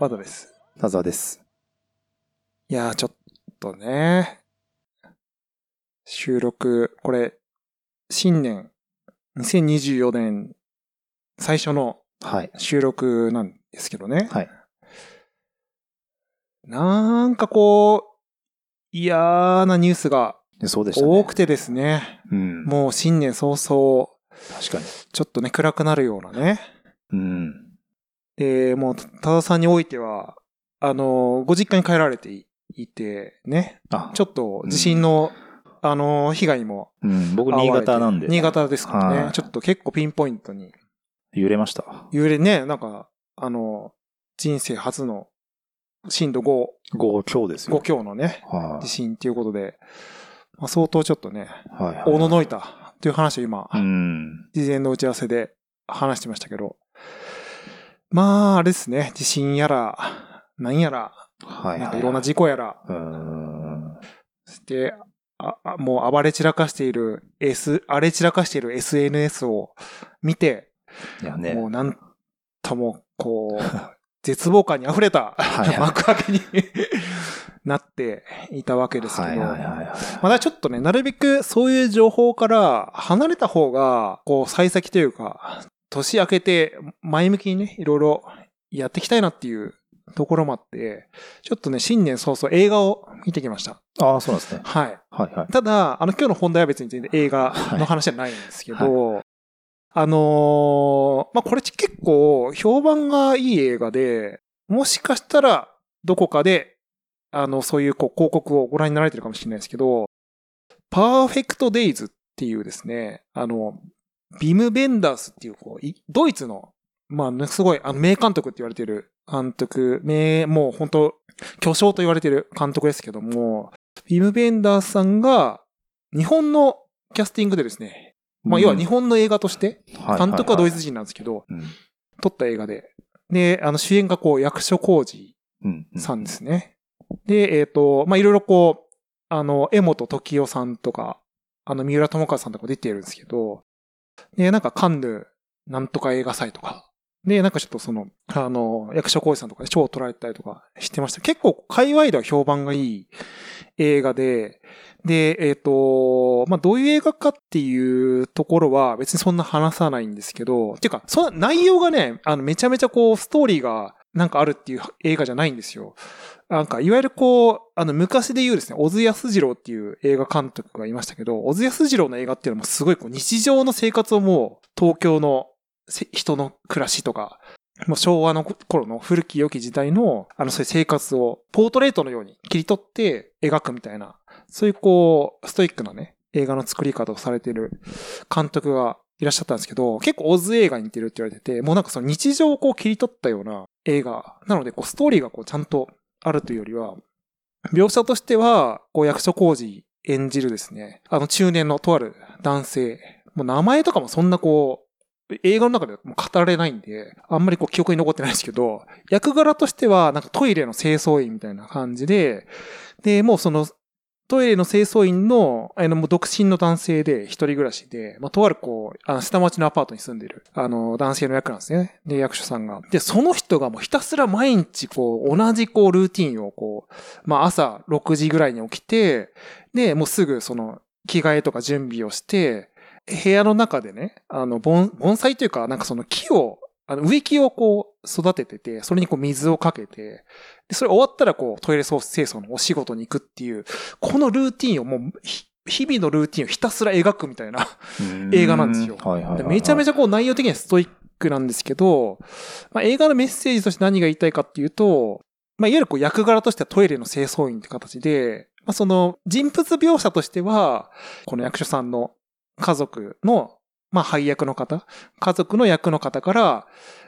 和田です。田沢です。いやー、ちょっとね、収録、これ、新年、2024年、最初のはい。収録なんですけどね。はい。なんかこう、嫌なニュースがでそうでしたね。多くてですね、うん。もう新年早々、確かに。ちょっとね、暗くなるようなね。うん。で、もう、多田さんにおいては、あの、ご実家に帰られていいて、ね、あ、ちょっと地震の、あの、被害もうん。僕、新潟なんで。新潟ですからね。はいちょっと結構ピンポイントに。揺れました。揺れね、なんか、あの、人生初の震度5、5強ですよ。5強のね、はい地。震っていうことで、まあ、相当ちょっとね、はいはい。おののいたという話を今、うん。事前の打ち合わせで話してましたけど、まあ、あれですね、地震やら、なんやら、はいはい。いろんな事故やら。そして、ああもう暴れ散らかしている S、荒れ散らかしている SNS を見て、いやね。もうなんとも、こう、絶望感に溢れた幕開けに なっていたわけですけど、はいはいはいはい。まだちょっとね、なるべくそういう情報から離れた方が、こう、幸先というか、年明けて前向きにね、いろいろやっていきたいなっていうところもあって、ちょっとね、新年早々映画を見てきました。ああ、そうなんですね。はい。はいはい。ただ、あの、今日の本題は別に全然映画の話じゃないんですけど、あのーまあ、これ結構評判がいい映画で、もしかしたらどこかで、あの、そういうこう広告をご覧になられてるかもしれないですけど、パーフェクトデイズっていうですね、あの、ビム・ベンダースっていう、こう、いドイツの、まあ、すごい、あの、名監督って言われてる監督、名、もう本当巨匠と言われてる監督ですけども、ビム・ベンダースさんが、日本のキャスティングでですね、まあ、要は日本の映画として、監督はドイツ人なんですけど、うん。撮った映画で、で、あの、主演がこう、役所広司さんですね。で、えっ、と、まあ、いろいろこう、あの、江本時代さんとか、あの、三浦友和さんとか出てるんですけど、で、なんかカンヌ、なんとか映画祭とか、で、なんかちょっとその、あの、役所広司さんとかで賞を取られたりとかしてました。結構、界隈では評判がいい映画で、で、えっ、と、まあ、どういう映画かっていうところは別にそんな話さないんですけど、っていうか、その内容がね、あの、めちゃめちゃこう、ストーリーがなんかあるっていう映画じゃないんですよ。なんか、いわゆるこう、あの、昔で言うですね、小津安二郎っていう映画監督がいましたけど、小津安二郎の映画っていうのもすごいこう、日常の生活をもう、東京の人の暮らしとか、もう昭和の頃の古き良き時代の、あの、そういう生活を、ポートレートのように切り取って描くみたいな、そういうこう、ストイックなね、映画の作り方をされている監督がいらっしゃったんですけど、結構オズ映画に似てるって言われてて、もうなんかその日常をこう切り取ったような映画。なので、こう、ストーリーがこう、ちゃんとあるというよりは、描写としては、こう、役所広司演じるですね、あの中年のとある男性、もう名前とかもそんなこう、映画の中ではも語られないんで、あんまりこう記憶に残ってないですけど、役柄としてはなんかトイレの清掃員みたいな感じで、で、もうそのトイレの清掃員の、あの、もう独身の男性で、一人暮らしで、まあ、とあるこう、あの、下町のアパートに住んでる、あの、男性の役なんですね。で、役所さんが。で、その人がもうひたすら毎日こう、同じこう、ルーティンをこう、まあ、朝6時ぐらいに起きて、で、もうすぐその、着替えとか準備をして、部屋の中でね、あの、盆、盆栽というか、なんかその木を、あの、植木をこう、育ててて、それにこう水をかけて、で、それ終わったらこう、トイレ清掃のお仕事に行くっていう、このルーティンをもう、ひ日々のルーティンをひたすら描くみたいな映画なんですよ。はいはいはいはい。めちゃめちちゃこう内容的にはストイックなんですけど、まあ、映画のメッセージとして何が言いたいかっていうと、まあ、いわゆるこう役柄としてはトイレの清掃員って形で、まあ、その人物描写としては、この役所さんの家族の、まあ、配役の方、家族の役の方から、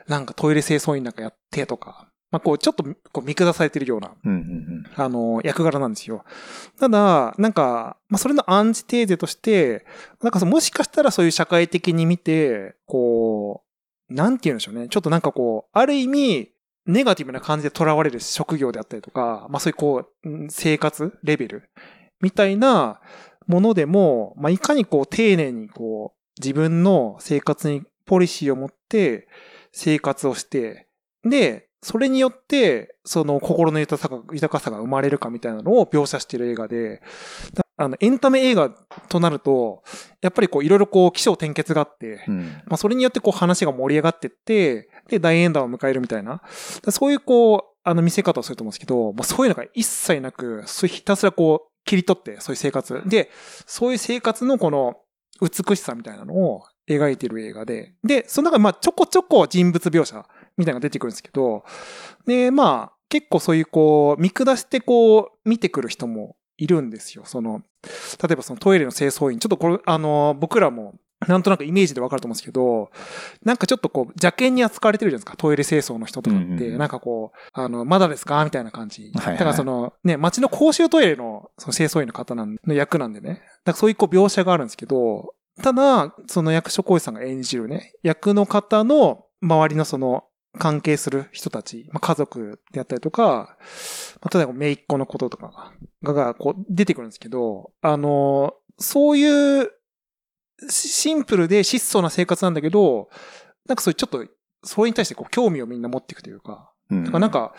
なんかトイレ清掃員なんかやってとか、まあ、こう、ちょっとこう見下されてるようなあの、役柄なんですよ。ただ、なんか、まあ、それのアンチテーゼとして、なんかもしかしたらそういう社会的に見て、こう、なんて言うんでしょうね。ちょっとなんかこう、ある意味、ネガティブな感じで囚われる職業であったりとか、まあそういうこう、うん生活レベルみたいなものでも、まあいかにこう丁寧にこう、自分の生活にポリシーを持って生活をして、で、それによって、その心の豊か豊かさが生まれるかみたいなのを描写している映画で、だあの、エンタメ映画となると、やっぱりこう、いろいろこう、起承転結があって、うん。まあ、それによってこう話が盛り上がってって、で、大演談を迎えるみたいな。そういうこう、あの見せ方をすると思うんですけど、まあ、そういうのが一切なく、ひたすらこう、切り取って、そういう生活。で、そういう生活のこの美しさみたいなのを描いてる映画で、で、その中でまあちょこちょこ人物描写みたいなのが出てくるんですけど、で、まあ、結構そういうこう、見下してこう、見てくる人もいるんですよ。その、例えばそのトイレの清掃員、ちょっとこれ、あの、僕らも、なんとなくイメージでわかると思うんですけど、なんかちょっとこう、邪険に扱われてるじゃないですか、トイレ清掃の人とかって。うんうんなんかこう、あの、まだですかみたいな感じ。はいはいだからその、ね、街の公衆トイレのその清掃員の方なんの役なんでね。だからそういうこう描写があるんですけど、ただ、その役所広司さんが演じるね、役の方の周りのその、関係する人たち、まあ、家族であったりとか、まあ、例えば、姪っ子のこととかが、が、こう、出てくるんですけど、あの、そういう、シシンプルで質素な生活なんだけど、なんかそういうちょっと、それに対してこう、興味をみんな持っていくというか、うん。だからなんか、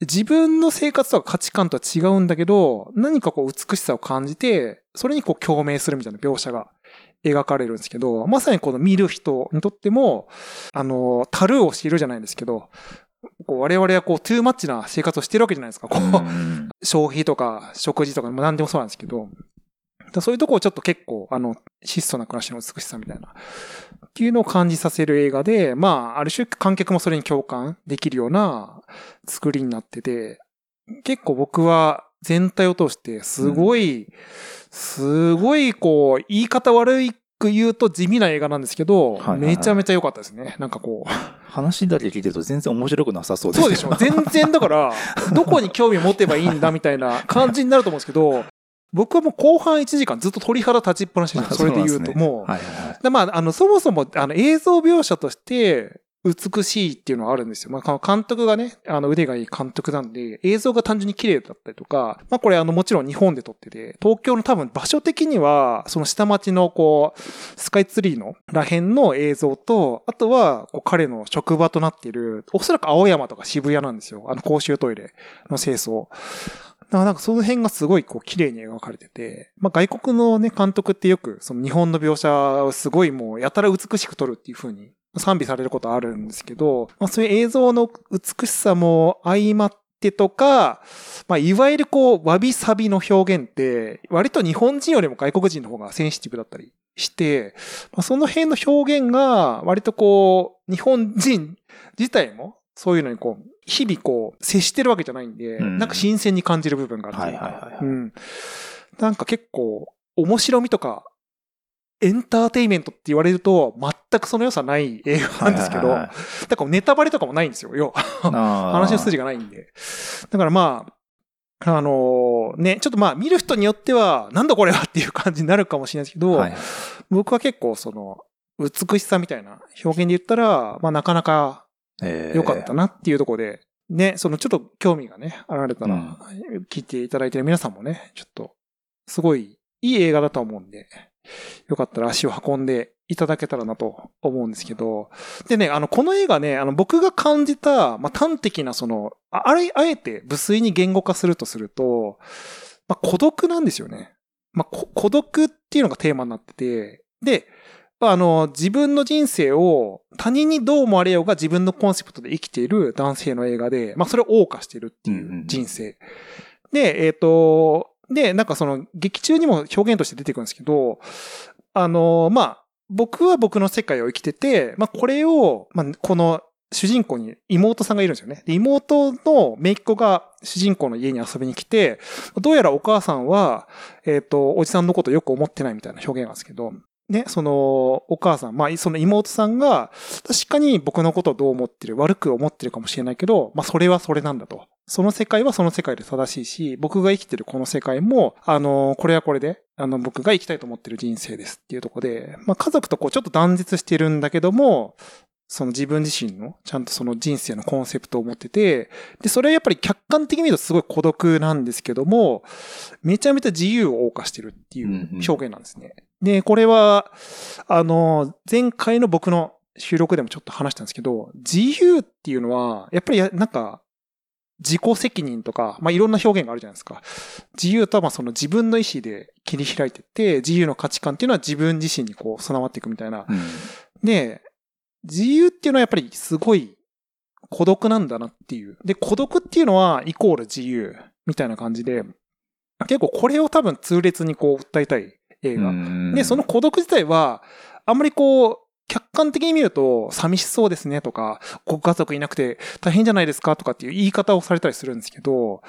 自分の生活とか価値観とは違うんだけど、何かこう美しさを感じて、それにこう共鳴するみたいな描写が描かれるんですけど、まさにこの見る人にとっても、あの、樽を知るじゃないんですけど、こう我々はこう、トゥーマッチな生活をしてるわけじゃないですか。こう、うん。消費とか食事とかも何でもそうなんですけど、そういうとこをちょっと結構、あの、質素な暮らしの美しさみたいな、っていうのを感じさせる映画で、まあ、ある種観客もそれに共感できるような作りになってて、結構僕は全体を通して、すごい、すごいこう、言い方悪く言うと地味な映画なんですけど、はいはいはいめちゃめちゃ良かったですね。なんかこう。話だけ聞いてると全然面白くなさそうですそうでしょ全然だから、どこに興味を持てばいいんだみたいな感じになると思うんですけど、僕はもう後半1時間ずっと鳥肌立ちっぱなしでそれで言うと、もう。まあ、あの、そもそも、あの、映像描写として、美しいっていうのはあるんですよ。まあ、監督がね、あの、腕がいい監督なんで、映像が単純に綺麗だったりとか、まあ、これあの、もちろん日本で撮ってて、東京の多分場所的には、その下町のこう、スカイツリーのらへんの映像と、あとは、こう、彼の職場となっている、おそらく青山とか渋谷なんですよ。あの、公衆トイレの清掃。だからなんかその辺がすごいこう綺麗に描かれてて、まあ外国のね、監督ってよくその日本の描写をすごいもうやたら美しく撮るっていう風に賛美されることあるんですけど、まあそういう映像の美しさも相まってとか、まあいわゆるこうわびさびの表現って割と日本人よりも外国人の方がセンシティブだったりして、まあ、その辺の表現が割とこう日本人自体もそういうのにこう、日々こう、接してるわけじゃないんで、うんなんか新鮮に感じる部分があるというかはいはいはいはいうん。なんか結構、面白みとか、エンターテイメントって言われると、全くその良さない映画なんですけど、だからネタバレとかもないんですよ、要は。話話の筋がないんで。だからまあ、あのね、ちょっとまあ見る人によっては、なんだこれはっていう感じになるかもしれないですけど、はいはい僕は結構その、美しさみたいな表現で言ったら、まあなかなかえー良かったなっていうところで、ね、そのちょっと興味がね、あられたら、うん聞いていただいてる皆さんもね、ちょっと、すごいいい映画だと思うんで、よかったら足を運んでいただけたらなと思うんですけど、でね、あの、この映画ね、あの、僕が感じた、まあ、端的なその、ああれ、あえて無粋に言語化するとすると、まあ、孤独なんですよね。まあ、こ孤独っていうのがテーマになってて、で、まああの、自分の人生を他人にどう思われようが自分のコンセプトで生きている男性の映画で、まあそれを謳歌してるっていう人生。で、えっ、と、で、なんかその劇中にも表現として出てくるんですけど、あの、まあ、僕は僕の世界を生きてて、まあこれを、まあこの主人公に妹さんがいるんですよね。で妹の姪っ子が主人公の家に遊びに来て、どうやらお母さんは、えっ、と、おじさんのことをよく思ってないみたいな表現なんですけど、ね、その、お母さん、まあ、その妹さんが、確かに僕のことをどう思ってる、悪く思ってるかもしれないけど、まあ、それはそれなんだと。その世界はその世界で正しいし、僕が生きてるこの世界も、あの、これはこれで、あの、僕が生きたいと思ってる人生ですっていうところで、まあ、家族とこう、ちょっと断絶してるんだけども、その自分自身の、ちゃんとその人生のコンセプトを持ってて、で、それはやっぱり客観的に見るとすごい孤独なんですけども、めちゃめちゃ自由を謳歌してるっていう表現なんですね。で、これは、あの、前回の僕の収録でもちょっと話したんですけど、自由っていうのは、やっぱりやなんか、自己責任とか、まあ、いろんな表現があるじゃないですか。自由とはまあその自分の意思で切り開いてって、自由の価値観っていうのは自分自身にこう備わっていくみたいな。うんで、自由っていうのはやっぱりすごい孤独なんだなっていう。で、孤独っていうのはイコール自由みたいな感じで、結構これを多分痛烈にこう訴えたい映画。うんで、その孤独自体は、あんまりこう、客観的に見ると寂しそうですねとか、ご家族いなくて大変じゃないですかとかっていう言い方をされたりするんですけど、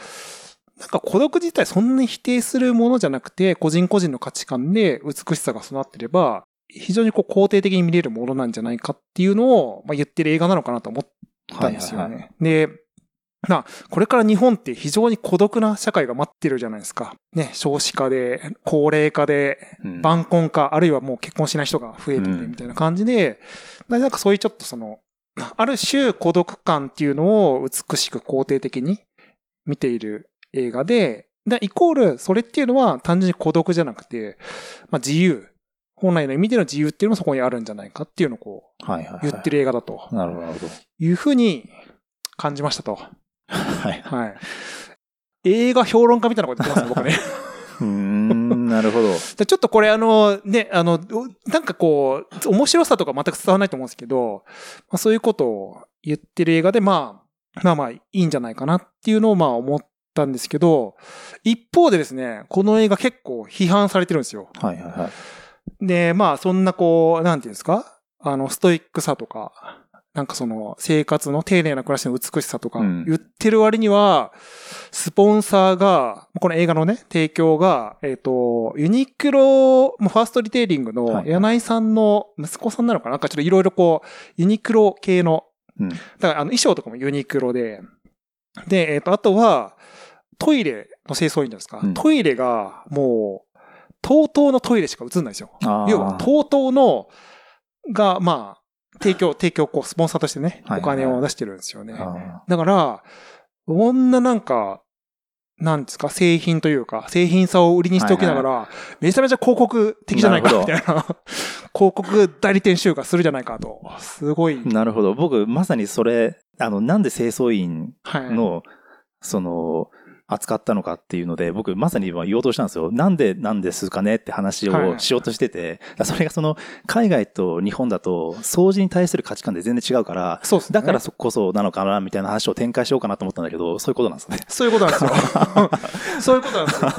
なんか孤独自体そんなに否定するものじゃなくて、個人個人の価値観で美しさが備わってれば、非常にこう肯定的に見れるものなんじゃないかっていうのを、まあ、言ってる映画なのかなと思ったんですよね。はいはいはいで、まあ、これから日本って非常に孤独な社会が待ってるじゃないですか。ね、少子化で、高齢化で、うん晩婚化、あるいはもう結婚しない人が増えてて、うんみたいな感じで、なんかそういうちょっとその、ある種孤独感っていうのを美しく肯定的に見ている映画で、でイコール、それっていうのは単純に孤独じゃなくて、まあ自由。本来の意味での自由っていうのもそこにあるんじゃないかっていうのをこはいはいはい。う言ってる映画だとなるほど。いうふうに感じましたと。はい。はい。映画評論家みたいなこと言ってますね、僕ね。うーん、なるほど。でちょっとこれあの、ね、あの、おなんかこう、面白さとか全く伝わらないと思うんですけど、まあ、そういうことを言ってる映画で、まあ、まあまあいいんじゃないかなっていうのをまあ思ったんですけど、一方でですね、この映画結構批判されてるんですよ。はいはいはい。で、まあそんなこう、なんていうんですか？あの、ストイックさとか、なんかその生活の丁寧な暮らしの美しさとかうん。言ってる割には、スポンサーが、この映画のね、提供が、えっ、と、ユニクロ、もうファーストリテイリングのはい。柳井さんの息子さんなのかな？なんかちょっといろいろこう、ユニクロ系の、うん。だからあの衣装とかもユニクロで、で、えっ、と、あとは、トイレの清掃員じゃないですか。うん。トイレが、もう、TOTO のトイレしか映んないんですよ。要は、TOTO の、が、まあ、提供、提供、こう、スポンサーとしてね、はいお金を出してるんですよね。あだから、こんななんか、なんですか、製品というか、製品さを売りにしておきながら、めちゃめちゃ広告的じゃないか、みたいな。広告代理店集荷するじゃないかと。すごい。ーなるほど。僕、まさにそれ、あの、なんで清掃員はい。の、その、扱ったのかっていうので、僕まさに今言おうとしたんですよ。なんでなんですかねって話はいをしようとしてて、だからそれがその、海外と日本だと、掃除に対する価値観で全然違うから、そうですね。だからそこそなのかな、みたいな話を展開しようかなと思ったんだけど、そういうことなんですね。そういうことなんですよ。そういうことなんですよ。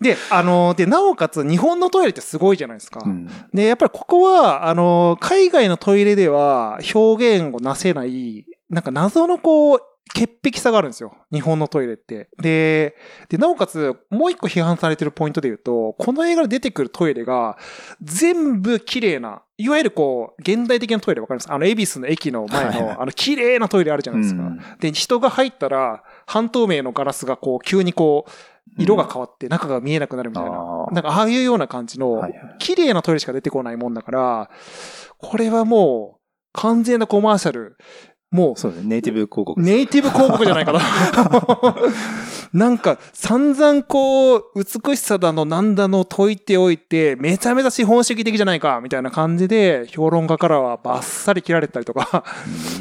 で、あの、で、なおかつ日本のトイレってすごいじゃないですか。うん。で、やっぱりここは、あの、海外のトイレでは表現をなせない、なんか謎のこう、潔癖さがあるんですよ。日本のトイレって。で、で、なおかつ、もう一個批判されてるポイントで言うと、この映画で出てくるトイレが、全部綺麗な、いわゆるこう、現代的なトイレわかります？あの、恵比寿の駅の前の、あの、綺麗なトイレあるじゃないですか。うんで、人が入ったら、半透明のガラスがこう、急にこう、色が変わって中が見えなくなるみたいな。あーなんか、ああいうような感じの綺麗なトイレしか出てこないもんだから、これはもう、完全なコマーシャル、もう、そうですね。ネイティブ広告。ネイティブ広告じゃないかな。なんか、散々こう、美しさだの、なんだの解いておいて、めちゃめちゃ資本主義的じゃないか、みたいな感じで、評論家からはバッサリ切られたりとか、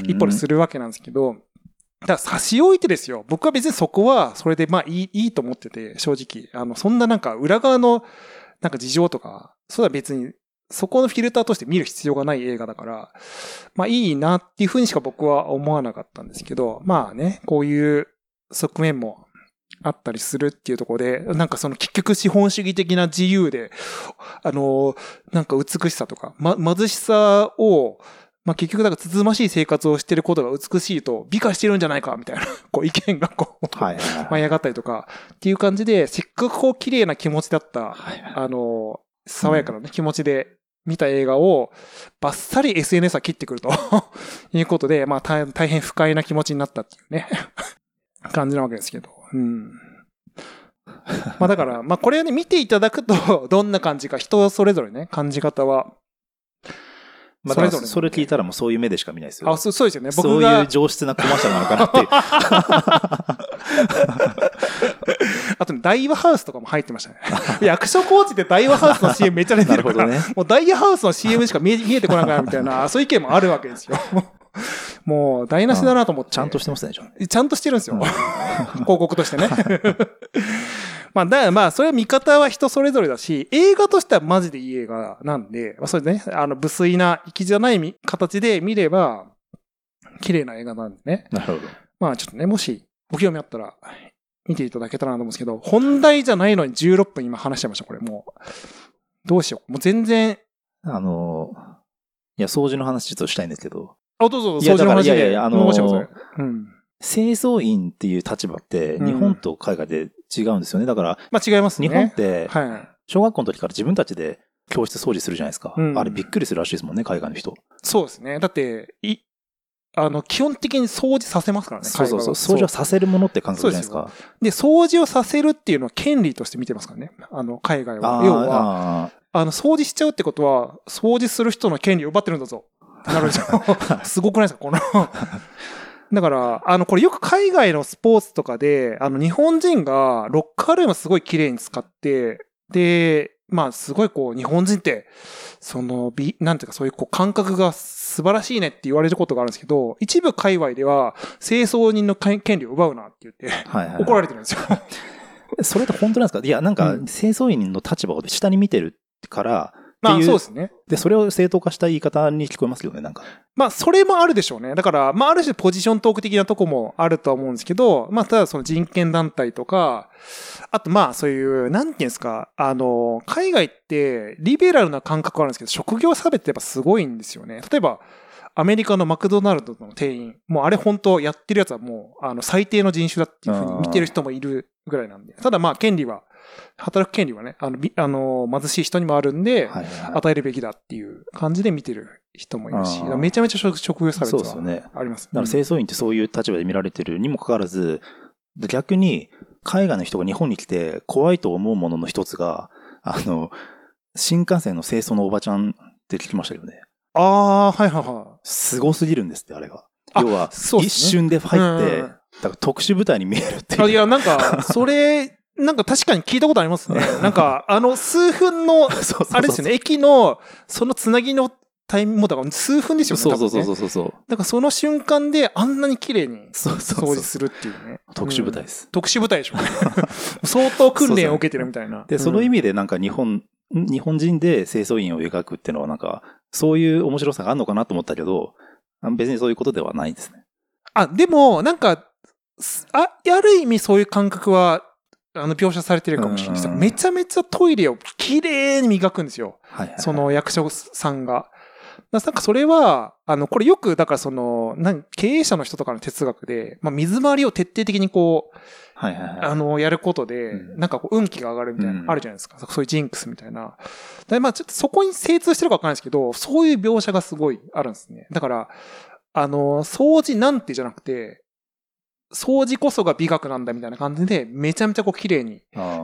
一歩でするわけなんですけど、だから差し置いてですよ。僕は別にそこは、それでまあいい、いいと思ってて、正直。あの、そんななんか裏側の、なんか事情とか、それは別に、そこのフィルターとして見る必要がない映画だから、まあいいなっていうふうにしか僕は思わなかったんですけど、まあね、こういう側面もあったりするっていうところで、なんかその結局資本主義的な自由で、あの、なんか美しさとか、ま、貧しさを、まあ、結局だからつつましい生活をしてることが美しいと美化してるんじゃないかみたいな、こう意見がこう、はい。舞い上がったりとか、っていう感じで、せっかくこう綺麗な気持ちだった、あの、爽やかなね、気持ちで見た映画を、バッサリ SNS は切ってくると いうことで、まあ大大変不快な気持ちになったっていうね、感じなわけですけど。うん。まあだから、まあこれをね、見ていただくと、どんな感じか、人それぞれね、感じ方は。まあ、それぞれそれ聞いたらもうそういう目でしか見ないですよ。あ、そうそうですよね。僕そうが。いう上質なコマーシャルなのかなっていう。あとね、ダイワハウスとかも入ってましたね。役所コーチってダイワハウスの CM めっちゃ出てるから、ね。もうダイヤハウスの CM しか見え見えてこなくなるみたいな、そういう意見もあるわけですよ。もう台無しだなと思って。ちゃんとしてますね。ちゃんとしてるんですよ。広告としてね。まあ、だまあ、それは見方は人それぞれだし、映画としてはマジでいい映画なんで、まあ、それでね、あの、無粋な、粋じゃないみ形で見れば、綺麗な映画なんでね。なるほど。まあ、ちょっとね、もし、ご興味あったら、見ていただけたらなと思うんですけど、本題じゃないのに16分今話しちゃいました、これもう。どうしよう。もう全然、あの、いや、掃除の話ちょっとしたいんですけど、あ、どうぞどうぞ、いや掃除の話で。だからいやいやあのうん。清掃員っていう立場って、うん日本と海外で違うんですよね。だから、まあ違いますね。日本って、はい。小学校の時から自分たちで教室掃除するじゃないですか。うんあれびっくりするらしいですもんね、海外の人。そうですね。だって、い、あの、基本的に掃除させますからね。そうそうそう。掃除はさせるものって感覚じゃないですか。で、掃除をさせるっていうのは権利として見てますからね。あの、海外は。要は、ああの、掃除しちゃうってことは、掃除する人の権利を奪ってるんだぞ。なるんですよ。すごくないですかこの。だから、あの、これよく海外のスポーツとかで、あの、日本人がロッカールームすごい綺麗に使って、で、まあ、すごいこう、日本人って、その、び、なんていうか、そういうこう、感覚が素晴らしいねって言われることがあるんですけど、一部界隈では、清掃人の権利を奪うなって言って、ーはいはいはい。怒られてるんですよ。それって本当なんですか？いや、なんか、うん。清掃員の立場を下に見てるから、まあ、そうですね。で、それを正当化した言い方に聞こえますけどね、なんか。まあ、それもあるでしょうね。だから、まあ、ある種ポジショントーク的なとこもあるとは思うんですけど、まあ、ただその人権団体とか、あとまあ、そういう、なんていうんですか、あの、海外ってリベラルな感覚があるんですけど、職業差別ってやっぱすごいんですよね。例えば、アメリカのマクドナルドの店員、もうあれ本当やってるやつはもう、あの、最低の人種だっていうふうに見てる人もいるぐらいなんで。ただまあ、権利は、働く権利はね、あの、びあの、貧しい人にもあるんで、はいはいはい。与えるべきだっていう感じで見てる人もいるし、めちゃめちゃ職職業差別。はあります。だから清掃員ってそういう立場で見られてるにもかかわらず、逆に海外の人が日本に来て怖いと思うものの一つが、あの、新幹線の清掃のおばちゃんって聞きましたけどね。ああー、はいはいはすごすぎるんですって、あれが。あ要は、一瞬で入って、うんだから特殊部隊に見えるっていう。いや、なんか、それ、なんか確かに聞いたことありますね。なんか、あの、数分の、あれですよね、駅の、そのつなぎのタイムもだから数分ですよね。そうそうそうそうそう。だからその瞬間であんなに綺麗に掃除するっていうね。特殊部隊うんです。特殊部隊でしょ。相当訓練を受けてるみたいな。で、その意味、味でなんか日本、日本人で清掃員を描くっていうのはなんか、そういう面白さがあるのかなと思ったけど、あ別にそういうことではないですね。あ、でも、なんか、すあ、ある意味そういう感覚は、あの、描写されてるかもしれないです。うんめちゃめちゃトイレを綺麗に磨くんですよ。はいはいはいそ、の役所さんが。なんかそれは、あの、これよく、だからその、なん経営者の人とかの哲学で、まあ、水回りを徹底的にこう、はいはいはい。あの、やることで、うんなんかこう、運気が上がるみたいな、うんあるじゃないですか。そういうジンクスみたいな。で、まあ、ちょっとそこに精通してるかわかんないですけど、そういう描写がすごいあるんですね。だから、あの、掃除なんてじゃなくて、掃除こそが美学なんだみたいな感じで、めちゃめちゃこう綺麗に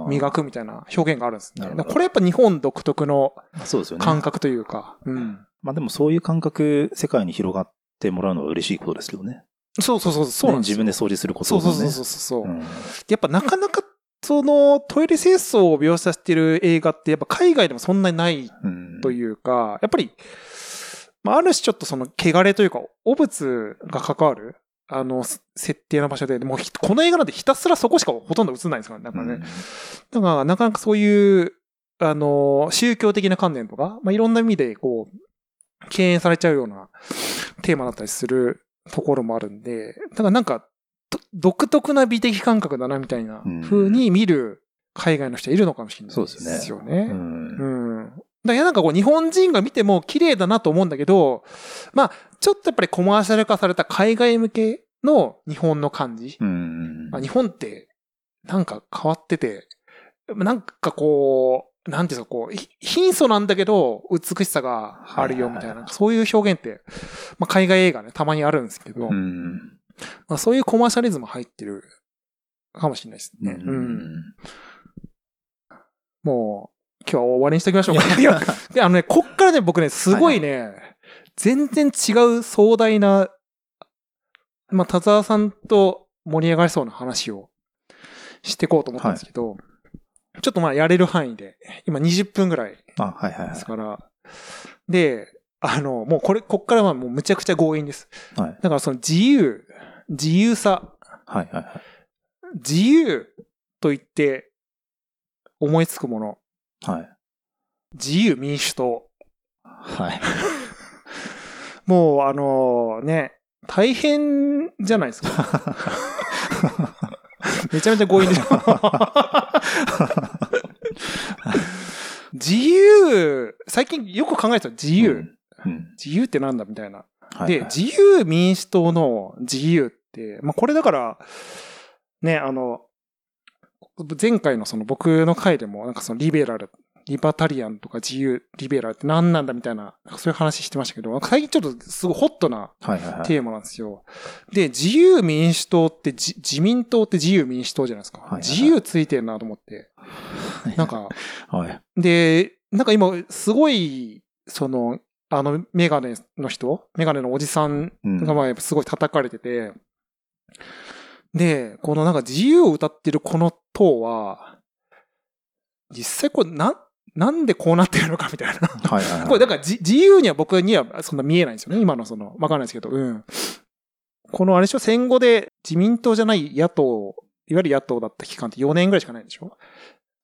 磨くみたいな表現があるんですね。これやっぱ日本独特の。感覚というか、うん。まあでもそういう感覚、世界に広がってもらうのは嬉しいことですけどね。そうそうそう、そうね自分で掃除することもね。そうそうそうそうそう。うんやっぱなかなか、そのトイレ清掃を描写してる映画ってやっぱ海外でもそんなにないうんというか、やっぱり、まあ、ある種ちょっとその汚れというか、汚物が関わる、あの、す設定の場所で、もうひこの映画なんてひたすらそこしかほとんど映んないんですからね。だからね。だから、なかなかそういう、あの、宗教的な観念とか、まあ、いろんな意味で、こう、敬遠されちゃうようなテーマだったりするところもあるんで、だからなんか、と独特な美的感覚だな、みたいなうん風に見る海外の人いるのかもしれないそうですよね。うんうん。だからなんかこう日本人が見ても綺麗だなと思うんだけど、まあ、ちょっとやっぱりコマーシャル化された海外向けの日本の感じ。うんまあ、日本ってなんか変わってて、なんかこう、なんていうか、こう、ひ貧相なんだけど美しさがあるよみたいな、はいはい。はいそういう表現って、まあ、海外映画ね、たまにあるんですけど、うんまあ、そういうコマーシャリズム入ってるかもしれないですね。ううんん。もう、今日は終わりにしときましょうか。いや、であのね、こっからね、僕ね、すごいね、全然違う壮大な、まあ、田沢さんと盛り上がりそうな話をしていこうと思ったんですけど、ちょっとまあやれる範囲で、今20分ぐらいあ、はいはいはですから、で、あの、もうこれ、こっからはもうむちゃくちゃ強引です。い。はい。だからその自由、自由さ、はいはいはい。自由と言って思いつくもの、はい。自由民主党。はい。もうあのね、大変じゃないですか。めちゃめちゃ強引でしょ。自由、最近よく考えてた自由、うん。うん。自由ってなんだみたいな。はいで、自由民主党の自由って、まあ、これだから、ね、あの、前回のその僕の回でも、なんかそのリベラル、リバタリアンとか自由、リベラルって何なんだみたいな、そういう話してましたけど、最近ちょっとすごいホットな。テーマなんですよ。で、自由民主党ってじ、自民党って自由民主党じゃないですか。はいはいはい自由ついてるなと思って。なんか、はい。で、なんか今、すごい、その、あの、メガネの人メガネのおじさんうんがまあすごい叩かれてて、で、このなんか自由を歌ってるこの党は、実際これな、なんでこうなってるのかみたいな。はいはいはい。これだからじ自由には僕にはそんな見えないんですよね。今のその、わかんないですけど、うん。このあれでしょ、戦後で自民党じゃない野党、いわゆる野党だった期間って4年ぐらいしかないんでしょ？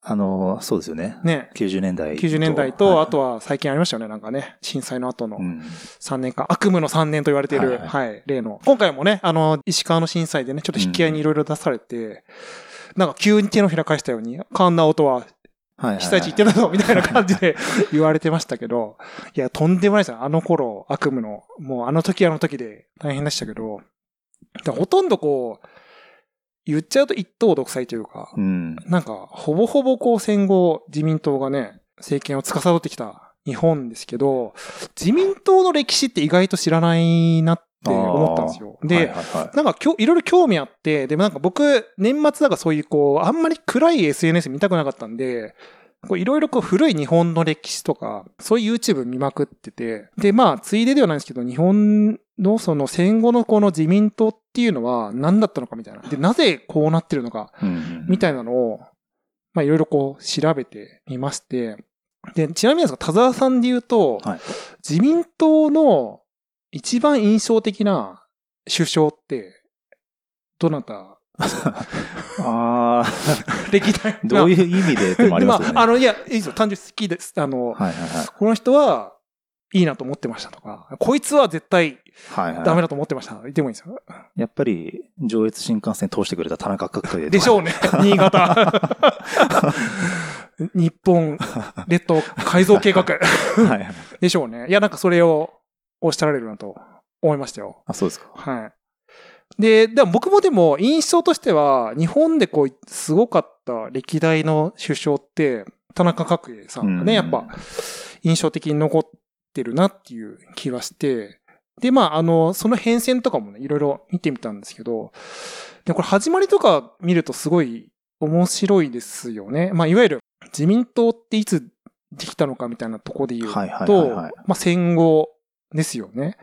あの、そうですよね。ね。90年代。90年代と、はいあとは最近ありましたよね、なんかね、震災の後のうん。3年間、悪夢の3年と言われている、はいはい、例の。今回もね、あの、石川の震災でね、ちょっと引き合いにいろいろ出されて、なんか急に手のひら返したように、カンナオとははい。被災地行ってたぞ、みたいな感じで 言われてましたけど、いや、とんでもないですよ。あの頃、悪夢の、もうあの時あの時で大変でしたけど、でほとんどこう、言っちゃうと一党独裁というか、うん。なんか、ほぼほぼこう戦後自民党がね、政権を司ってきた日本ですけど、自民党の歴史って意外と知らないなって思ったんですよ。で、はいはいはいなんかきょいろいろ興味あって、でもなんか僕、年末だからそういうこう、あんまり暗い SNS 見たくなかったんで、いろいろこう古い日本の歴史とか、そういう YouTube 見まくってて、で、まあ、ついでではないんですけど、日本のその戦後のこの自民党っていうのは何だったのかみたいな。で、なぜこうなってるのか、うんみたいなのを、まあいろいろこう調べてみまして、で、ちなみにですが、田沢さんで言うと、はい。自民党の一番印象的な首相って、どなた ああ、歴代どういう意味でってもありますよね。あ、あの、いや、いいですよ。単純に好きです。あの、はいはいはい。この人はいいなと思ってましたとか、こいつは絶対はいはい。ダメだと思ってました。言ってもいいですよ。やっぱり、上越新幹線通してくれた田中角栄でしょうね。新潟。日本列島改造計画。でしょうね。いや、なんかそれをおっしゃられるなと思いましたよ。あ、そうですか。はい。で、でも僕もでも印象としては、日本でこう、すごかった歴代の首相って、田中角栄さんがね、うんやっぱ、印象的に残ってるなっていう気がして、で、まあ、あの、その変遷とかもね、いろいろ見てみたんですけど、で、これ始まりとか見るとすごい面白いですよね。まあ、いわゆる自民党っていつできたのかみたいなところで言うと、はいはいはいはいまあ、戦後ですよね。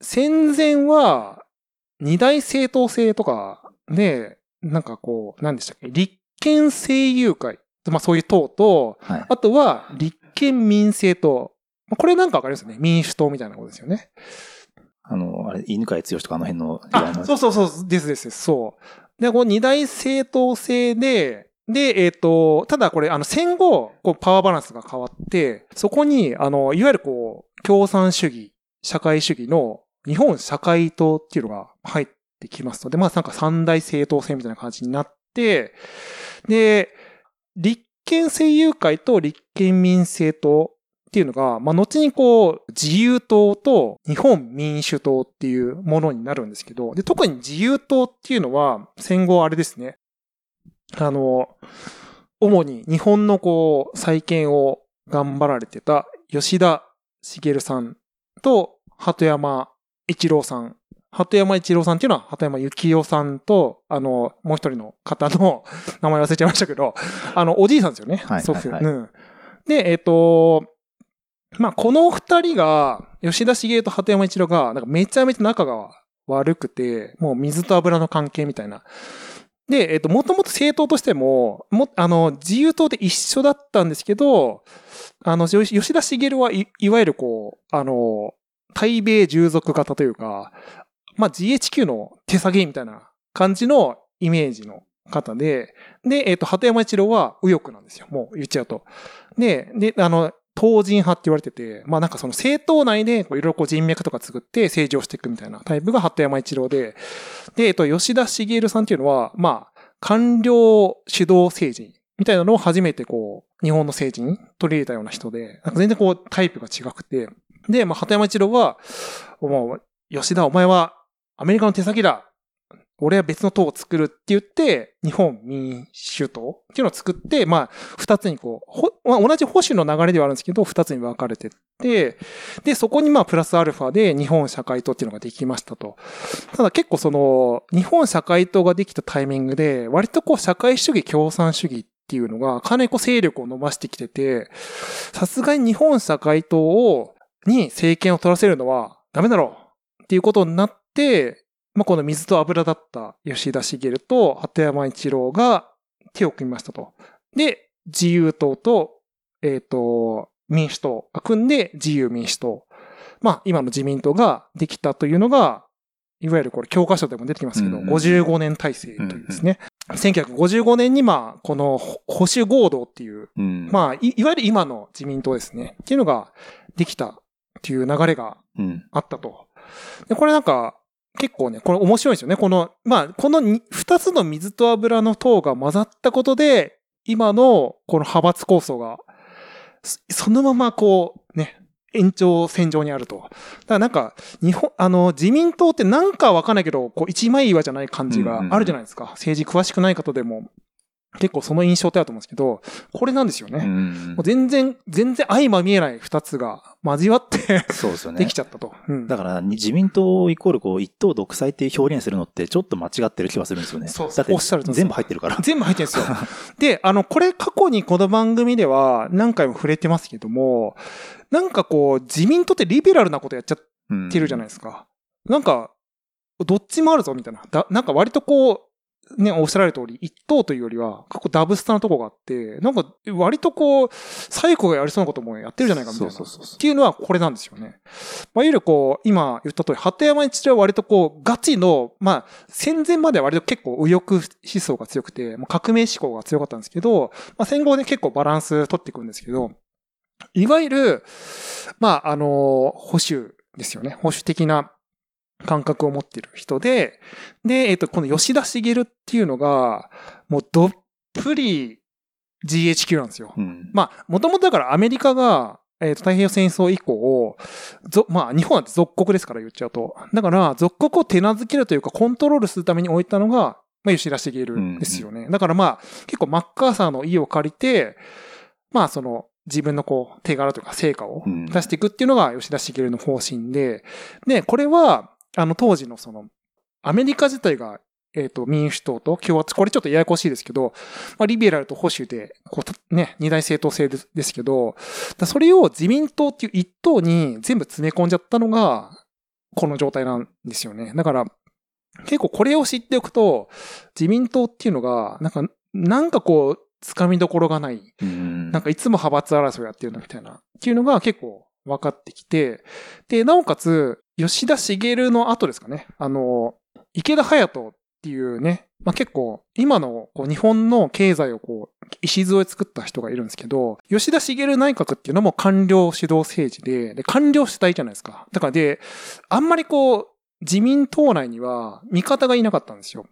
戦前は、二大政党制とかで、なんかこう、何でしたっけ、立憲政友会、まあそういう党と、はい。あとは立憲民政党。まあこれなんかわかりますよね。民主党みたいなことですよね。あの、あれ、犬飼剛とかあの辺のあ、の。そうそうそう、ですですそう。で、この二大政党制で、で、えっ、と、ただこれ、あの、戦後、こう、パワーバランスが変わって、そこに、あの、いわゆるこう、共産主義、社会主義の日本社会党っていうのが入ってきますので、まあなんか三大政党制みたいな感じになって、で、立憲政友会と立憲民政党っていうのが、まあ後にこう、自由党と日本民主党っていうものになるんですけど、で、特に自由党っていうのは、戦後あれですね。あの、主に日本のこう、再建を頑張られてた吉田茂さんと鳩山一郎さん。鳩山一郎さんっていうのは鳩山幸夫さんと、あの、もう一人の方の 名前忘れちゃいましたけど、あの、おじいさんですよね。はい祖父。はいはいうん。で、えっ、と、まあ、この二人が、吉田茂と鳩山一郎が、なんかめちゃめちゃ仲が悪くて、もう水と油の関係みたいな。で、えっと、もともと政党としても、も、あの、自由党で一緒だったんですけど、あの、よ吉田茂はい、いわゆるこう、あの、対米従属型というか、まあ、GHQ の手下げみたいな感じのイメージの方で、で、えっ、と、鳩山一郎は右翼なんですよ。もう言っちゃうと。で、で、あの、党人派って言われてて、まあなんかその政党内でいろいろこう人脈とか作って政治をしていくみたいなタイプが鳩山一郎で、で、えっと、吉田茂さんっていうのは、まあ、官僚主導政治みたいなのを初めてこう、日本の政治に取り入れたような人で、なんか全然こうタイプが違くて、で、まあ、鳩山一郎は、もう、吉田お前はアメリカの手先だ俺は別の党を作るって言って、日本民主党っていうのを作って、まあ、二つにこう、まあ、同じ保守の流れではあるんですけど、二つに分かれてって、で、そこにまあ、プラスアルファで日本社会党っていうのができましたと。ただ結構その、日本社会党ができたタイミングで、割とこう、社会主義共産主義っていうのが、かなりこう、勢力を伸ばしてきてて、さすがに日本社会党を、に政権を取らせるのはダメだろうっていうことになって、まあ、この水と油だった吉田茂と鳩山一郎が手を組みましたと。で、自由党と、えっ、と、民主党が組んで自由民主党。まあ、今の自民党ができたというのが、いわゆるこれ教科書でも出てきますけど、うんうん55年体制というですね。1955年にまあ、この保保守合同っていう、うん。まあい、いわゆる今の自民党ですね。っていうのができたっていう流れがうん。あったと。で、これなんか、結構ね、これ面白いですよね。この、まあ、このに二つの水と油の糖が混ざったことで、今のこの派閥構想が、そそのままこう、ね、延長線上にあると。だからなんか、日本、あの、自民党ってなんかわかんないけど、こう、一枚岩じゃない感じがあるじゃないですか。政治詳しくない方でも、結構その印象ってあると思うんですけど、これなんですよね。うんもう全然、全然相ま見えない二つが交わってそうですよね。できちゃったと。うんだから、に自民党イコールこう、一党独裁っていう表現するのってちょっと間違ってる気はするんですよね。そうだっておっしゃる全部入ってるから。全部入ってるんですよ。で、あの、これ過去にこの番組では何回も触れてますけども、なんかこう、自民党ってリベラルなことやっちゃってるじゃないですか。なんか、どっちもあるぞみたいな。だなんか割とこう、ね、おっしゃられた通り、一党というよりは、結構ダブスタなとこがあって、なんか割とこう、最後がやりそうなこともやってるじゃないかみたいな。そうそうそうそうっていうのはこれなんですよね。まあ、いわゆるこう、今言った通り、鳩山一郎は割とこう、ガチの、まあ、戦前までは割と結構右翼思想が強くて、もう革命思考が強かったんですけど、まあ、戦後で結構バランス取っていくんですけど、いわゆる、まあ、あの、保守ですよね。保守的な感覚を持っている人で、で、えっ、と、この吉田茂っていうのが、もうどっぷり GHQ なんですよ。うん。まあ、もともとだからアメリカが、えっ、と、太平洋戦争以降、ぞ、まあ、日本は属国ですから言っちゃうと。だから、属国を手なずけるというか、コントロールするために置いたのが、まあ、吉田茂ですよね。だからまあ、結構マッカーサーの意を借りて、まあ、その、自分のこう、手柄というか成果をうん出していくっていうのが吉田茂の方針で、で、これは、あの、当時のその、アメリカ自体が、えっ、と、民主党と共和党、これちょっとややこしいですけど、まあ、リベラルと保守で、こうた、ね、二大政党制ですけど、だそれを自民党っていう一党に全部詰め込んじゃったのが、この状態なんですよね。だから、結構これを知っておくと、自民党っていうのが、なんか、なんかこう、掴みどころがない。うんなんかいつも派閥争いやってるなみたいな。っていうのが結構分かってきて、で、なおかつ、吉田茂の後ですかね。あの、池田隼人っていうね、まあ、結構、今のこう日本の経済をこう、礎を作った人がいるんですけど、吉田茂内閣っていうのも官僚主導政治で、で、官僚主体じゃないですか。だからで、あんまりこう、自民党内には味方がいなかったんですよ。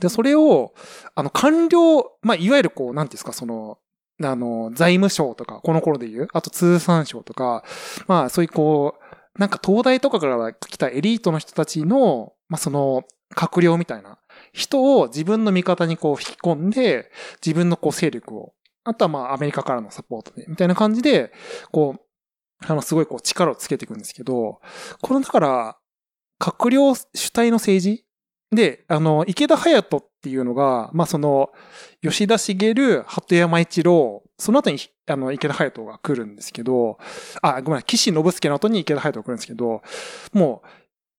で、それを、あの、官僚、まあ、いわゆるこう、なんですか、その、あの、財務省とか、この頃で言う、あと通産省とか、まあ、そういうこう、なんか東大とかから来たエリートの人たちの、まあ、その、閣僚みたいな人を自分の味方にこう引き込んで、自分のこう勢力を、あとはまあアメリカからのサポートで、みたいな感じで、こう、あの、すごいこう力をつけていくんですけど、このだから、閣僚主体の政治で、あの、池田隼人っていうのが、まあその、吉田茂、鳩山一郎、その後に、あの、池田隼人が来るんですけど、あ、ごめん、岸信介の後に池田隼人が来るんですけど、もう、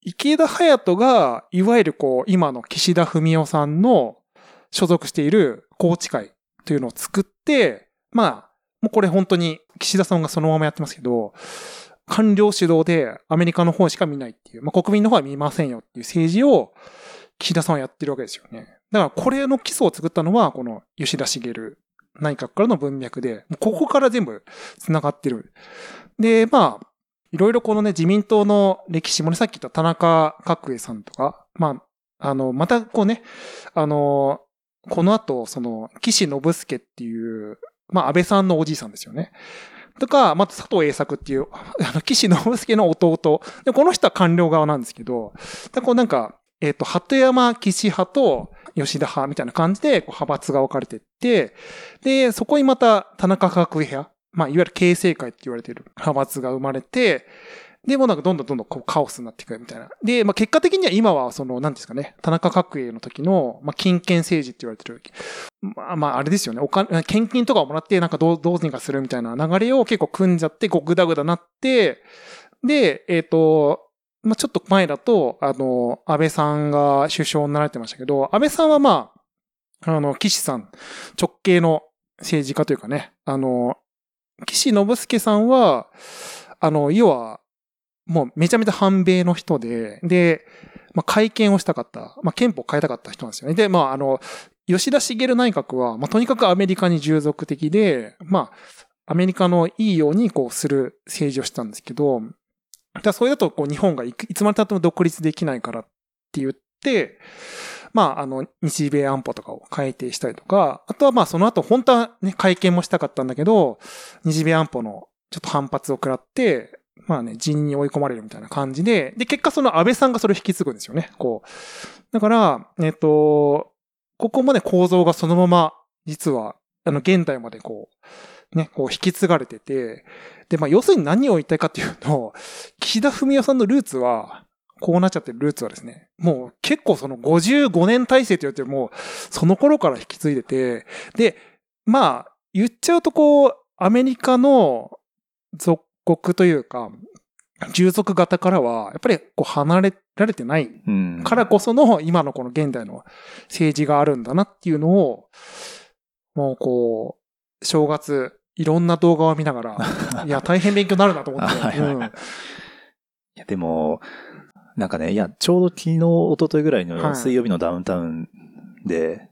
池田隼人が、いわゆるこう、今の岸田文雄さんの、所属している宏池会というのを作って、まあ、もうこれ本当に岸田さんがそのままやってますけど、官僚主導でアメリカの方しか見ないっていう、まあ国民の方は見ませんよっていう政治を岸田さんはやってるわけですよね。だからこれの基礎を作ったのはこの吉田茂内閣からの文脈で、ここから全部繋がってる。で、まあ、いろいろこのね、自民党の歴史もね、さっき言った田中角栄さんとか、まあ、あの、またこうね、あの、この後、その、岸信介っていう、まあ、安倍さんのおじいさんですよね。とか、また佐藤栄作っていう、あの、岸信介の弟。で、この人は官僚側なんですけど、でこうなんか、えっ、と、鳩山岸派と吉田派みたいな感じで、派閥が分かれてって、で、そこにまた田中角栄派、まあ、いわゆる形成会って言われている派閥が生まれて、で、もなんかどんどんどんどんこうカオスになっていくみたいな。で、まあ結果的には今はその、なんですかね、田中角栄の時の、まあ金権政治って言われてる、まあまああれですよね、お金、献金とかをもらってなんかどう、どうにかするみたいな流れを結構組んじゃって、こうグダグダなって、で、えっ、と、まあちょっと前だと、あの、安倍さんが首相になられてましたけど、安倍さんはまあ、あの、岸さん直系の政治家というかね、あの、岸信介さんは、あの、要は、もうめちゃめちゃ反米の人で、で、まあ、会見をしたかった、まあ、憲法を変えたかった人なんですよね。で、まあ、あの、吉田茂内閣は、まあ、とにかくアメリカに従属的で、まあ、アメリカのいいようにこうする政治をしたんですけど、だからそれだとこう日本がいいつまで経っても独立できないからって言って、まあ、あの、日米安保とかを改定したりとか、あとはまあその後本当はね、会見もしたかったんだけど、日米安保のちょっと反発を食らって、まあね、人に追い込まれるみたいな感じで、で、結果その安倍さんがそれを引き継ぐんですよね、こう。だから、えっと、ここもね、構造がそのまま、実は、あの、現代までこう、ね、こう引き継がれてて、で、まあ、要するに何を言いたいかっていうと、岸田文雄さんのルーツは、こうなっちゃってるルーツはですね、もう結構その55年体制と言われても、その頃から引き継いでて、で、まあ、言っちゃうとこう、アメリカの属国というか、従属型からは、やっぱりこう離れられてないうん。からこその今のこの現代の政治があるんだなっていうのを、もうこう、正月、いろんな動画を見ながら、いや、大変勉強になるなと思って。はいはいはいうんいや、でも、なんかね、いや、ちょうど昨日、一昨日ぐらいはいの水曜日のダウンタウンで、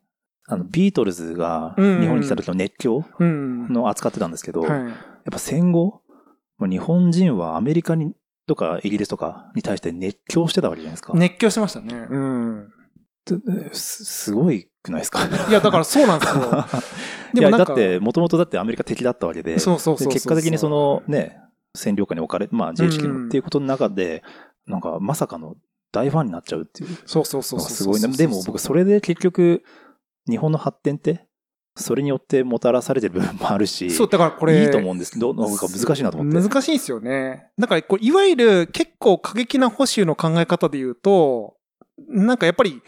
あの、ビートルズがうん日本に来た時の熱狂うん。の扱ってたんですけど、やはい。っぱ戦後、日本人はアメリカにとかイギリスとかに対して熱狂してたわけじゃないですか。熱狂してましたね。うん。すすごいくないですか？いや、だからそうなんですよ。いや、でもなんか、だって、もともとだってアメリカ敵だったわけで、そうそうそう結果的にそのね、占領下に置かれ、まあのっていうことの中で、なんかまさかの大ファンになっちゃうっていうそうそうそう。すごいね。でも僕それで結局、日本の発展って、それによってもたらされてる部分もあるし、そう、だからこれ。いいと思うんですけど、なんか難しいなと思って。難しいんですよね。だから、こういわゆる結構過激な保守の考え方で言うと、なんかやっぱり、